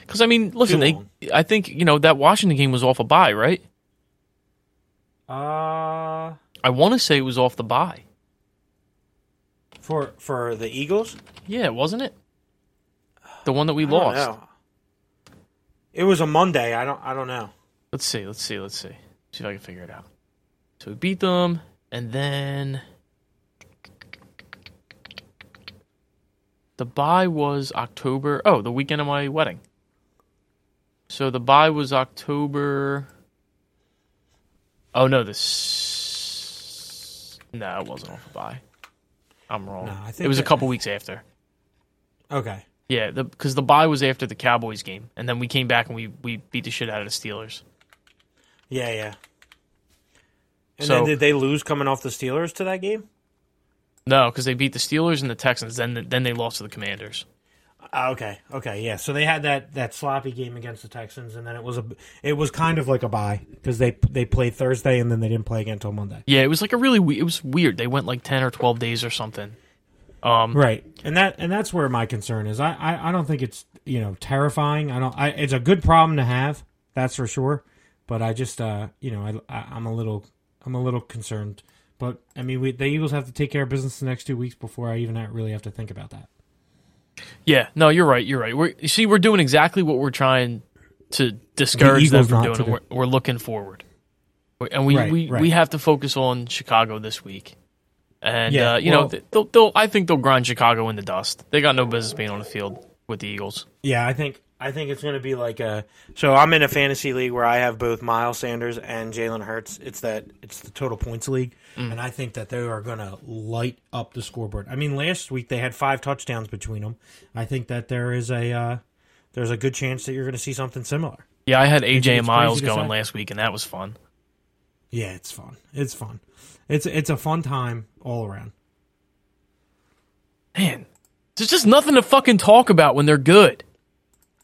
Because I mean, listen, they, I think you know that Washington game was off a bye, right? Uh I want to say it was off the bye. For for the Eagles? Yeah, wasn't it? The one that we lost. Know. It was a Monday. I don't I don't know. Let's see. Let's see. Let's see. See if I can figure it out. So we beat them, and then the bye was October. Oh, the weekend of my wedding. So the bye was October. Oh no, this. No, it wasn't off a bye. I'm wrong. No, it was that... a couple weeks after. Okay. Yeah, because the, the bye was after the Cowboys game, and then we came back and we, we beat the shit out of the Steelers. Yeah, yeah. And so, then did they lose coming off the Steelers to that game? No, because they beat the Steelers and the Texans. Then then they lost to the Commanders. Uh, okay, okay, yeah. So they had that, that sloppy game against the Texans, and then it was a it was kind of like a bye because they they played Thursday and then they didn't play again until Monday. Yeah, it was like a really it was weird. They went like ten or twelve days or something. Um, right, and that and that's where my concern is. I, I, I don't think it's you know terrifying. I don't. I, it's a good problem to have. That's for sure. But I just, uh, you know, I, I, am a little, I'm a little concerned But I mean, we, the Eagles have to take care of business the next two weeks before I even really have to think about that. Yeah, no, you're right. You're right. We're, see, we're doing exactly what we're trying to discourage them from doing. do. We're, we're looking forward, and we Right, we, right. we have to focus on Chicago this week. And Yeah, uh, you well- know, they'll, they'll, I think they'll grind Chicago in the dust. They got no business being on the field with the Eagles. Yeah, I think I think it's going to be like a. So I'm in a fantasy league where I have both Miles Sanders and Jalen Hurts. It's that it's the total points league, and I think that they are going to light up the scoreboard. I mean, last week they had five touchdowns between them. I think that there is a uh, there's a good chance that you're going to see something similar. Yeah, I had AJ and Miles going say? last week, and that was fun. Yeah, it's fun. It's fun. It's it's a fun time all around. Man, there's just nothing to fucking talk about when they're good.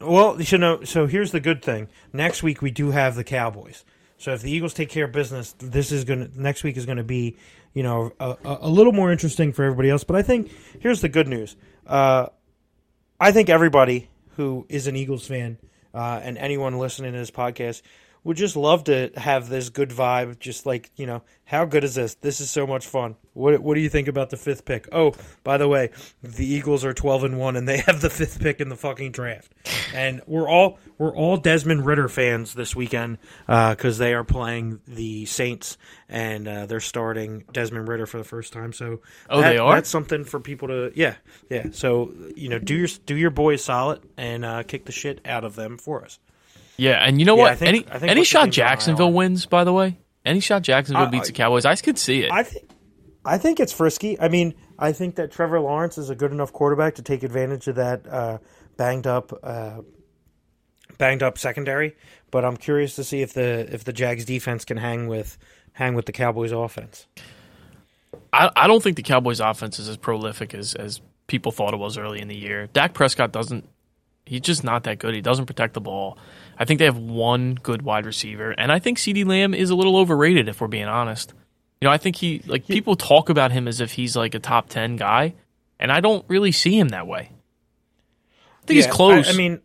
Well, you should know, so here's the good thing. Next week we do have the Cowboys. So if the Eagles take care of business, this is going to next week is going to be, you know, a, a, a little more interesting for everybody else. But I think here's the good news. Uh, I think everybody who is an Eagles fan uh, and anyone listening to this podcast would just love to have this good vibe. Just like you know, how good is this? This is so much fun. What What do you think about the fifth pick? Oh, by the way, the Eagles are twelve and one, and they have the fifth pick in the fucking draft. And we're all we're all Desmond Ridder fans this weekend because they are playing the Saints and uh, they're starting Desmond Ridder for the first time. So Oh, that- they are? That's something for people to yeah yeah. So you know, do your do your boys solid and uh, kick the shit out of them for us. Yeah, and you know Yeah, what? I think- any I think any shot Jacksonville wins, by the way. Any shot Jacksonville beats the Cowboys, I could see it. I think I think it's frisky. I mean, I think that Trevor Lawrence is a good enough quarterback to take advantage of that uh, banged up uh, banged up secondary. But I'm curious to see if the if the Jags defense can hang with hang with the Cowboys offense. I, I don't think the Cowboys' offense is as prolific as, as people thought it was early in the year. Dak Prescott doesn't. He's just not that good. He doesn't protect the ball. I think they have one good wide receiver, and I think CeeDee Lamb is a little overrated if we're being honest. You know, I think he like people talk about him as if he's like a top ten guy, and I don't really see him that way. I think Yeah, he's close. I, I mean,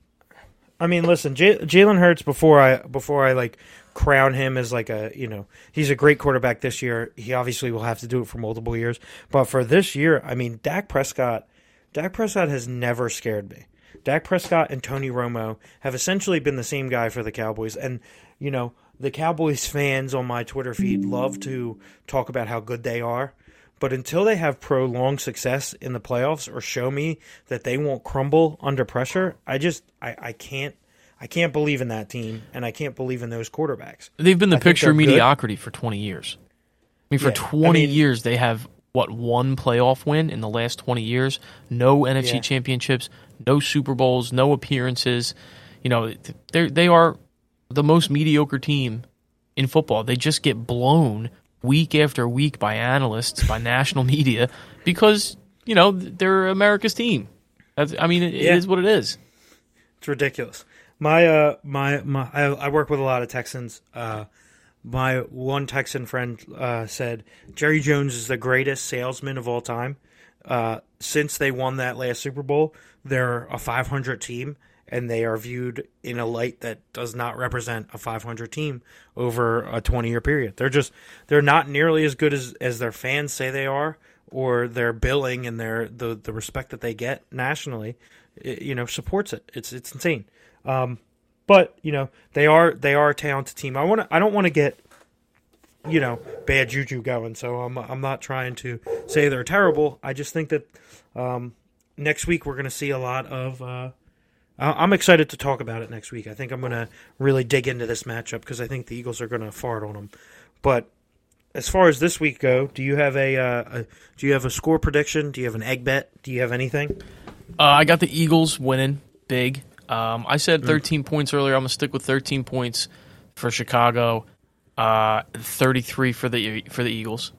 I mean, listen, J- Jalen Hurts. Before I before I like crown him as like a you know he's a great quarterback this year. He obviously will have to do it for multiple years, but for this year, I mean, Dak Prescott. Dak Prescott has never scared me. Dak Prescott and Tony Romo have essentially been the same guy for the Cowboys, and you know the Cowboys fans on my Twitter feed love to talk about how good they are. But until they have prolonged success in the playoffs or show me that they won't crumble under pressure, I just I, I can't I can't believe in that team and I can't believe in those quarterbacks. They've been the I picture of they're good. mediocrity for 20 years. I mean, for Yeah, I 20 mean- years, they have, what, one playoff win in the last 20 years? No NFC Yeah. championships, no Super Bowls, no appearances. You know, they they are the most mediocre team in football. They just get blown week after week by analysts, by national media, because, you know, they're America's team. That's, I mean, it, Yeah. it is what it is. It's ridiculous. My uh my my I, I work with a lot of Texans. Uh my one Texan friend uh, said Jerry Jones is the greatest salesman of all time. Uh, since they won that last Super Bowl, they're a 500 team, and they are viewed in a light that does not represent a 500 team over a 20 year period. They're just they're not nearly as good as as their fans say they are, or their billing and their the the respect that they get nationally, it, you know, supports it. It's it's insane. Um, but you know they are they are a talented team. I want to I don't want to get you know bad juju going. So I'm I'm not trying to say they're terrible. I just think that um, next week we're going to see a lot of. Uh, I- I'm excited to talk about it next week. I think I'm going to really dig into this matchup because I think the Eagles are going to fart on them. But as far as this week go, do you have a, uh, a do you have a score prediction? Do you have an egg bet? Do you have anything? Uh, I got the Eagles winning big. Um, I Mm. said 13 points earlier. I'm gonna stick with 13 points for Chicago. Uh, 33 for the for the Eagles.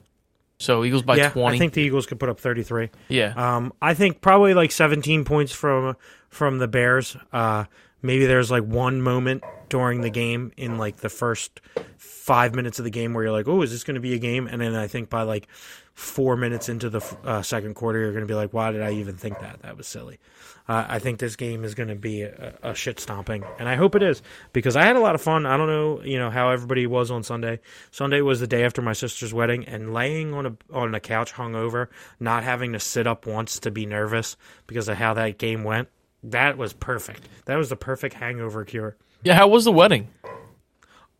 So Eagles by yeah, 20. I think the Eagles could put up 33. yeah. Um, I think probably like 17 points from from the Bears. Uh, maybe there's like one moment during the game in like the first five minutes of the game where you're like, oh, is this going to be a game? And then I think by like four minutes into the uh, second quarter, you're going to be like, "Why did I even think that? That was silly." Uh, I think this game is going to be a, a shit stomping, and I hope it is because I had a lot of fun. I don't know, you know, how everybody was on Sunday. Sunday was the day after my sister's wedding, and laying on a on a couch hungover, not having to sit up once to be nervous because of how that game went. That was perfect. That was the perfect hangover cure. Yeah, how was the wedding?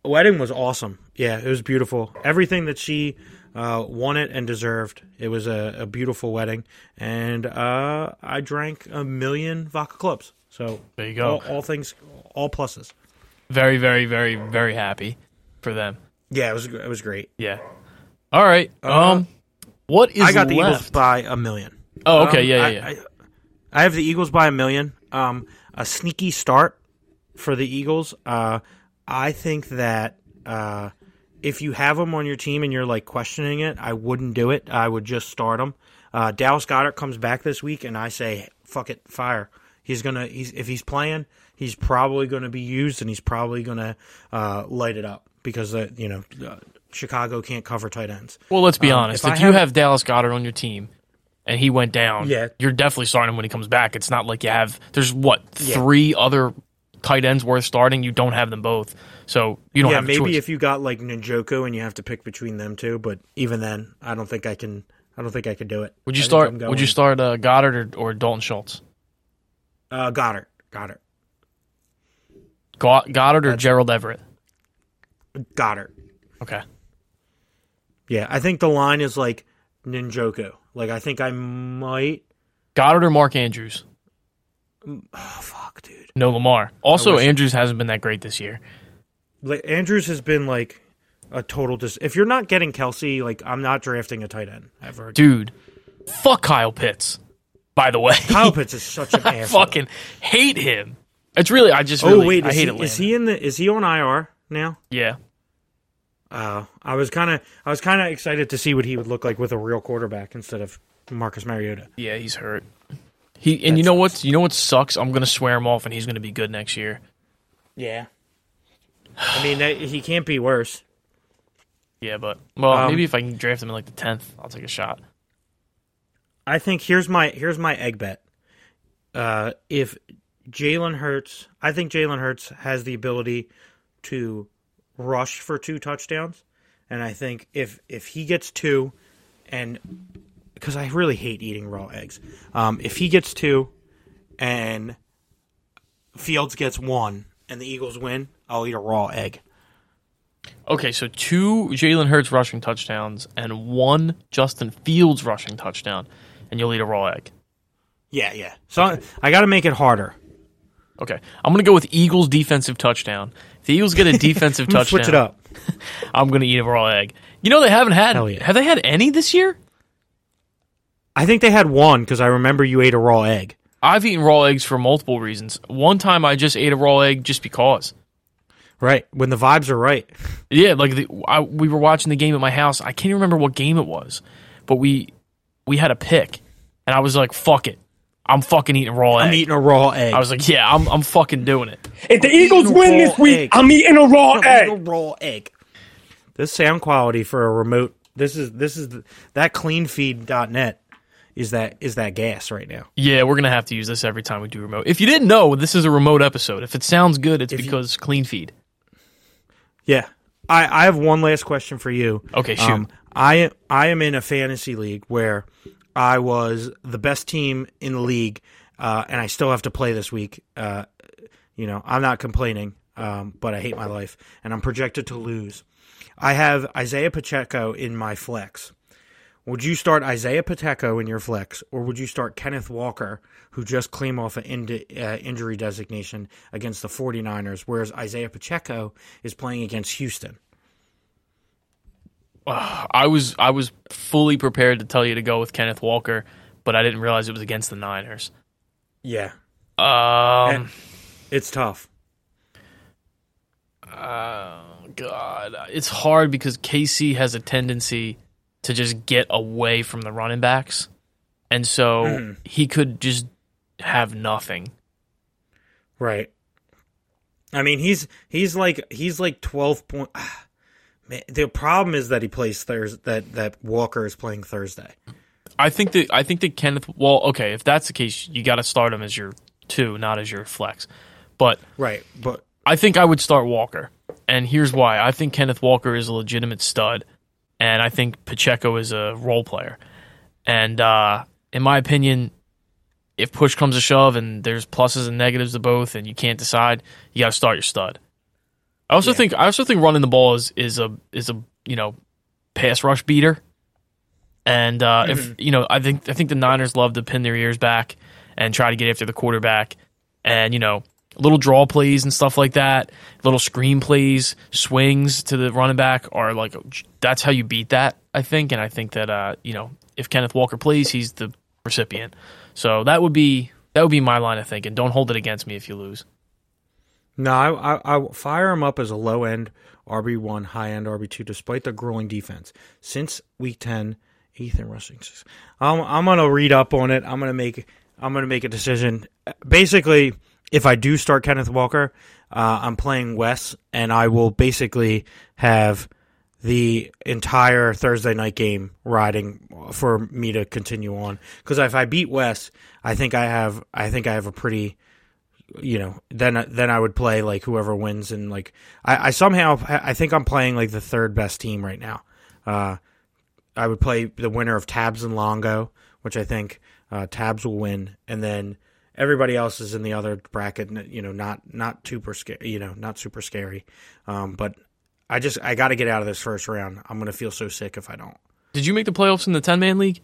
wedding was awesome. Yeah, it was beautiful. Everything that she uh, won it and deserved. It was a, a beautiful wedding, and uh, I drank a million vodka clubs. So There you go. All, all things, all pluses. Very, very, very, very happy for them. Yeah, it was it was great. Yeah. All right. um, what is Uh, I got the left? Eagles by a million. Oh, okay. Um, yeah, I, yeah, yeah. I, I have the Eagles by a million. Um, a sneaky start for the Eagles. Uh, I think that uh, if you have them on your team and you're like questioning it, I wouldn't do it. I would just start them. Uh, Dallas Goedert comes back this week, and I say, fuck it, fire. He's gonna. He's if he's playing, he's probably going to be used, and he's probably going to uh, light it up because uh, you know uh, Chicago can't cover tight ends. well, let's be um, honest. if If, you have- Dallas Goedert on your team and he went down, Yeah. you're definitely starting him when he comes back. It's not like you have. There's what Yeah. three other tight ends worth starting. You don't have them both, so you don't yeah, have maybe if you got like Njoku and you have to pick between them two, but even then, I don't think I can. I don't think I could do it. would you I start? Would you start uh, Goedert or, or Dalton Schultz? Uh, Goedert. Goedert. Go- Goedert or Gerald Everett? Goedert. Okay. Yeah, I think the line is like Njoku. Like I think I might. Goedert or Mark Andrews? Oh fuck, dude. No Lamar. Also, Andrews hasn't been that great this year. Andrews has been like a total dis. If you're not getting Kelce, like I'm not drafting a tight end ever. Dude, fuck Kyle Pitts. By the way, Kyle Pitts is such an I asshole. fucking hate him. It's really, I just really, oh wait, I is, hate he, is he in the? Is he on IR now? Yeah, Uh, I was kind of I was kind of excited to see what he would look like with a real quarterback instead of Marcus Mariota. yeah, he's hurt. He and you know what? You know what sucks? I'm gonna swear him off, and he's gonna be good next year. Yeah. I mean, that, he can't be worse. Yeah, but well, Um, maybe if I can draft him in like the tenth, I'll take a shot. I think here's my here's my egg bet. Uh, if Jalen Hurts, I think Jalen Hurts has the ability to rush for two touchdowns, and I think if if he gets two, and because I really hate eating raw eggs, um, if he gets two, and Fields gets one, and the Eagles win, I'll eat a raw egg. Okay, so two Jalen Hurts rushing touchdowns and one Justin Fields rushing touchdown, and you'll eat a raw egg. Yeah, yeah. So I, I got to make it harder. Okay, I'm gonna go with Eagles defensive touchdown. If the Eagles get a defensive touchdown, switch it up. I'm gonna eat a raw egg. You know they haven't had. Yeah. Have they had any this year? I think they had one because I remember you ate a raw egg. I've eaten raw eggs for multiple reasons. One time I just ate a raw egg just because. Right when the vibes are right. Yeah, like the, I, we were watching the game at my house. I can't even remember what game it was, but we we had a pick, and I was like, "Fuck it, I'm fucking eating raw egg." I'm eating a raw egg. I was like, "Yeah, I'm I'm fucking doing it." If the Eagles eating a win this week, egg. I'm eating a raw I'm eating egg. a raw egg. This sound quality for a remote. This is this is the, that cleanfeed.net is that is that gas right now. Yeah, we're gonna have to use this every time we do remote. If you didn't know, this is a remote episode. If it sounds good, it's you- because clean feed. Yeah. I, I have one last question for you. Okay, shoot. I I am in a fantasy league where I was the best team in the league, uh, and I still have to play this week. Uh, you know, I'm not complaining, um, but I hate my life, and I'm projected to lose. I have Isaiah Pacheco in my flex. Would you start Isaiah Pacheco in your flex, or would you start Kenneth Walker, who just came off an uh, injury designation against the 49ers, whereas Isaiah Pacheco is playing against Houston? I was I was fully prepared to tell you to go with Kenneth Walker, but I didn't realize it was against the Niners. Yeah, Um, it's tough. Oh God, it's hard because KC has a tendency to just get away from the running backs, and so Hmm. he could just have nothing. Right. I mean, he's he's like he's like twelve point. Man, the problem is that he plays Thursday. That that Walker is playing Thursday. I think that I think that Kenneth. Well, okay, if that's the case, you got to start him as your two, not as your flex. But Right, but I think I would start Walker, and here's why. I think Kenneth Walker is a legitimate stud, and I think Pacheco is a role player. And uh, in my opinion, if push comes to shove and there's pluses and negatives to both, and you can't decide, you got to start your stud. I also think I also think running the ball is is a is a you know pass rush beater. And uh, if you know, I think I think the Niners love to pin their ears back and try to get after the quarterback, and you know, little draw plays and stuff like that, little screen plays, swings to the running back are like that's how you beat that. I think, and I think that uh, you know, if Kenneth Walker plays, he's the recipient. So that would be that would be my line of thinking. Don't hold it against me if you lose. no, I, I I fire him up as a low end RB one, high end RB two, despite the grueling defense since week ten. Ethan rushing. I'm I'm gonna read up on it. I'm gonna make I'm gonna make a decision. Basically, if I do start Kenneth Walker, uh, I'm playing Wes, and I will basically have the entire Thursday night game riding for me to continue on. Because if I beat Wes, I think I have I think I have a pretty you know then then I would play like whoever wins and like I, I somehow I think I'm playing like the third best team right now. Uh, I would play the winner of Tabs and Longo, which I think uh, Tabs will win, and then everybody else is in the other bracket. You know, not not super scary. You know, not super scary. Um, but I just I got to get out of this first round. I'm gonna feel so sick if I don't. Did you make the playoffs in the ten man league?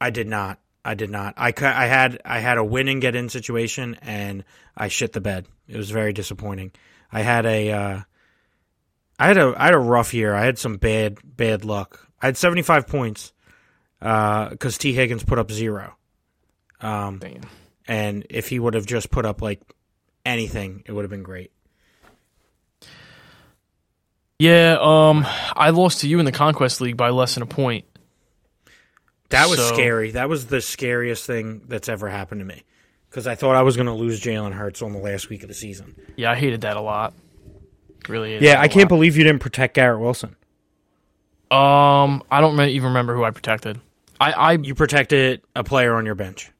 I did not. I did not. I, I had I had a win and get in situation, and I shit the bed. It was very disappointing. I had a uh, I had a I had a rough year. I had some bad bad luck. I had 75 points because Tee Higgins put up zero. Um, Damn. And if he would have just put up like anything, it would have been great. Yeah, um, I lost to you in the Conquest League by less than a point. That was So- scary. That was the scariest thing that's ever happened to me because I thought I was going to lose Jalen Hurts on the last week of the season. Yeah, I hated that a lot. Really. Hated Yeah, that I a can't lot. believe you didn't protect Garrett Wilson. Um, I don't even remember who I protected. I, I, You protected a player on your bench.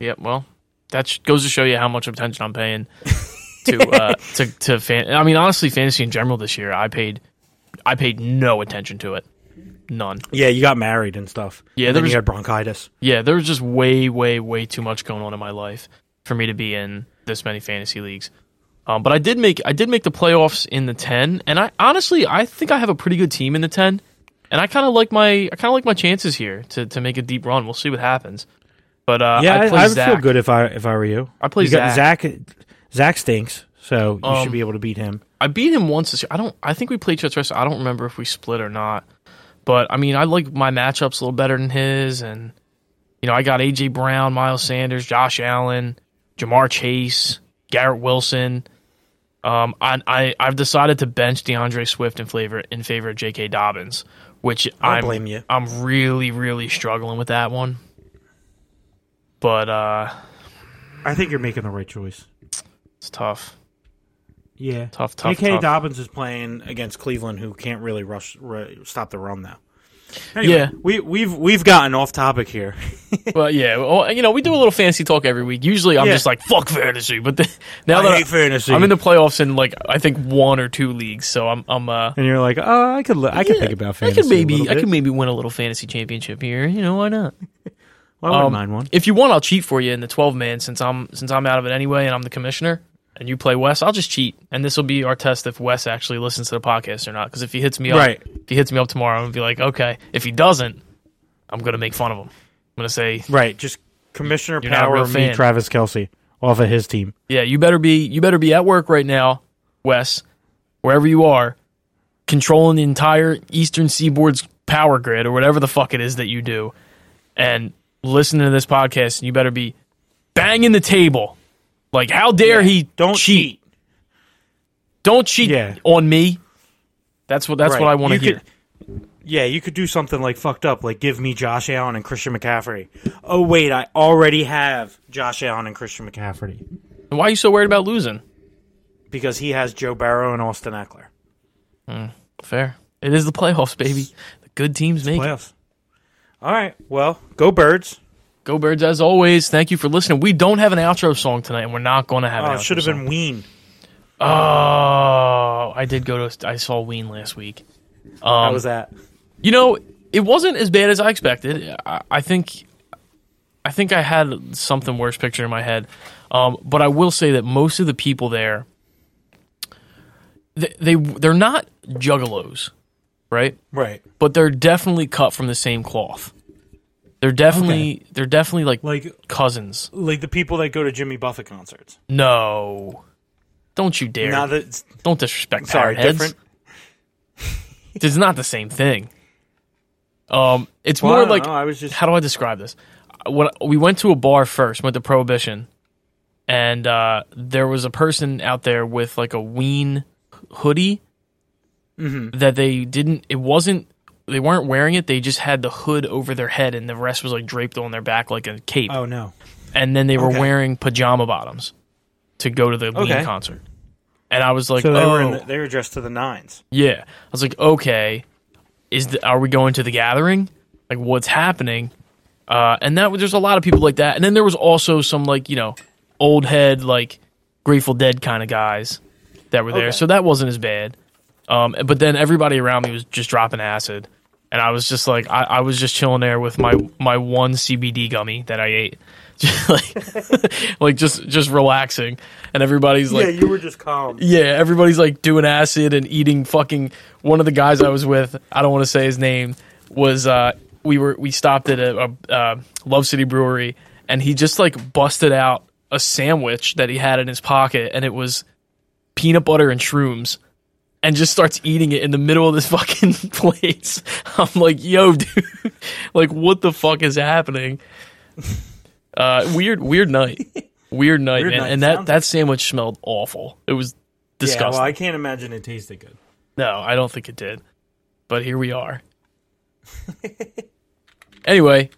yeah. Well, that goes to show you how much attention I'm paying to uh to to fan. I mean, honestly, fantasy in general this year, I paid, I paid no attention to it, none. Yeah, you got married and stuff. Yeah, and there then was- you had bronchitis. Yeah, there was just way, way, way too much going on in my life for me to be in this many fantasy leagues. Um, but I did make I did make the playoffs in the ten, and I honestly I think I have a pretty good team in the ten, and I kind of like my I kind of like my chances here to, to make a deep run. We'll see what happens. But uh, Yeah, I, I, would Zach. feel good if I if I were you. I play you got Zach. Zach. Zach stinks, so you Um, should be able to beat him. I beat him once this year. I don't. I think we played each other twice. I don't remember if we split or not. But I mean, I like my matchups a little better than his, and you know, I got AJ Brown, Miles Sanders, Josh Allen, Ja'Marr Chase, Garrett Wilson. Um, I, I I've decided to bench D'Andre Swift in favor in favor of J.K. Dobbins, which I blame you. I'm really really struggling with that one. But uh, I think you're making the right choice. it's tough. Yeah, Tough, tough, J.K. Dobbins is playing against Cleveland, who can't really rush ru- stop the run though. Anyway, Yeah. we we've we've gotten off topic here. But yeah, well, you know, we do a little fantasy talk every week. Usually, I'm Yeah. just like fuck fantasy, but the, now I that hate fantasy. I'm in the playoffs in like I think one or two leagues, so I'm I'm uh and you're like, oh, I could I could yeah, think about I fantasy. could maybe I could maybe win a little fantasy championship here. You know why not? Well, I wouldn't Um, mind one. If you want, I'll cheat for you in the 12 man since I'm since I'm out of it anyway, and I'm the commissioner. And you play Wes, I'll just cheat, and this will be our test if Wes actually listens to the podcast or not. Because if he hits me up, Right. if he hits me up tomorrow, I'm gonna be like, okay. If he doesn't, I'm gonna make fun of him. I'm gonna say, Right, just Commissioner You're not a Power me. Travis Kelce, off of his team. Yeah, you better be you better be at work right now, Wes, wherever you are, controlling the entire Eastern Seaboard's power grid or whatever the fuck it is that you do, and listening to this podcast. And you better be banging the table. Like, how dare he Don't cheat? Don't cheat Yeah. on me. That's what that's Right. what I want to hear. could- yeah, you could do something like fucked up, like give me Josh Allen and Christian McCaffrey. Oh wait, I already have Josh Allen and Christian McCaffrey And Why are you so worried about losing? because he has Joe Burrow and Austin Ekeler. Hmm, fair. It is the playoffs, baby. The good teams make it. All right. Well, go birds. Go Birds, as always. Thank you for listening. We don't have an outro song tonight, and we're not going to have Oh, an it should have song. been Ween. Oh, I did go to. I saw Ween last week. Um, How was that? You know, it wasn't as bad as I expected. I, I think, I think I had something worse picture in my head. Um, but I will say that most of the people there, they, they they're not juggalos, right? Right. But they're definitely cut from the same cloth. They're definitely they're definitely like, Like cousins. like the people that go to Jimmy Buffett concerts. No, don't you dare! Now that don't disrespect sorry, different. It's not the same thing. Um, it's Well, more like know, I was just- how do I describe this? When we went to a bar first, went to Prohibition, and uh, there was a person out there with like a Ween hoodie Mm-hmm. that they didn't. It wasn't. They weren't wearing it. They just had the hood over their head, and the rest was like draped on their back like a cape. Oh no. And then they were okay. wearing pajama bottoms to go to the Okay. Ween concert. And I was like, So they oh, were in the, they were dressed to the nines. yeah. I was like, okay, is the, are we going to the gathering? Like, what's happening? Uh, and that there's a lot of people like that. And then there was also some like you know old head like Grateful Dead kind of guys that were there. Okay. So that wasn't as bad. Um, but then everybody around me was just dropping acid, and I was just like, I, I was just chilling there with my my one CBD gummy that I ate, just like like just just relaxing, and everybody's like, yeah, you were just calm. yeah, everybody's like doing acid and eating fucking. One of the guys I was with, I don't want to say his name, was uh, we were we stopped at a, a uh, Love City Brewery, and he just like busted out a sandwich that he had in his pocket, and it was peanut butter and shrooms, and just starts eating it in the middle of this fucking place. I'm like, yo, dude, like what the fuck is happening? Uh, weird, weird night. Weird night, Weird man. night. And that, Sounds- that sandwich smelled awful. It was disgusting. Yeah, well, I can't imagine it tasted good. No, I don't think it did. But here we are. anyway,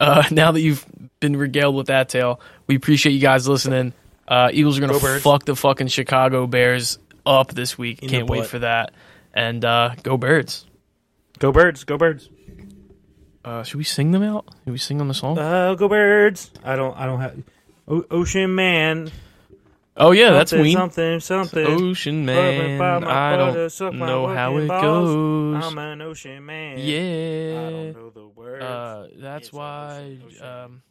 uh, now that you've been regaled with that tale, we appreciate you guys listening. Uh, Eagles are going to Birds. fuck the fucking Chicago Bears up this week. the Can't wait for that. And uh, go Birds. Go birds, go birds. Uh, should we sing them out? Should we sing them a song? Uh, go birds. I don't. I don't have. O- Ocean Man. oh, yeah, that's something, Ween. Something. Something. Ocean Man. I don't know how it balls. goes. I'm an ocean man. Yeah. I don't know the words. Uh, that's It's why ocean, ocean um.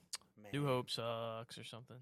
New Hope sucks or something.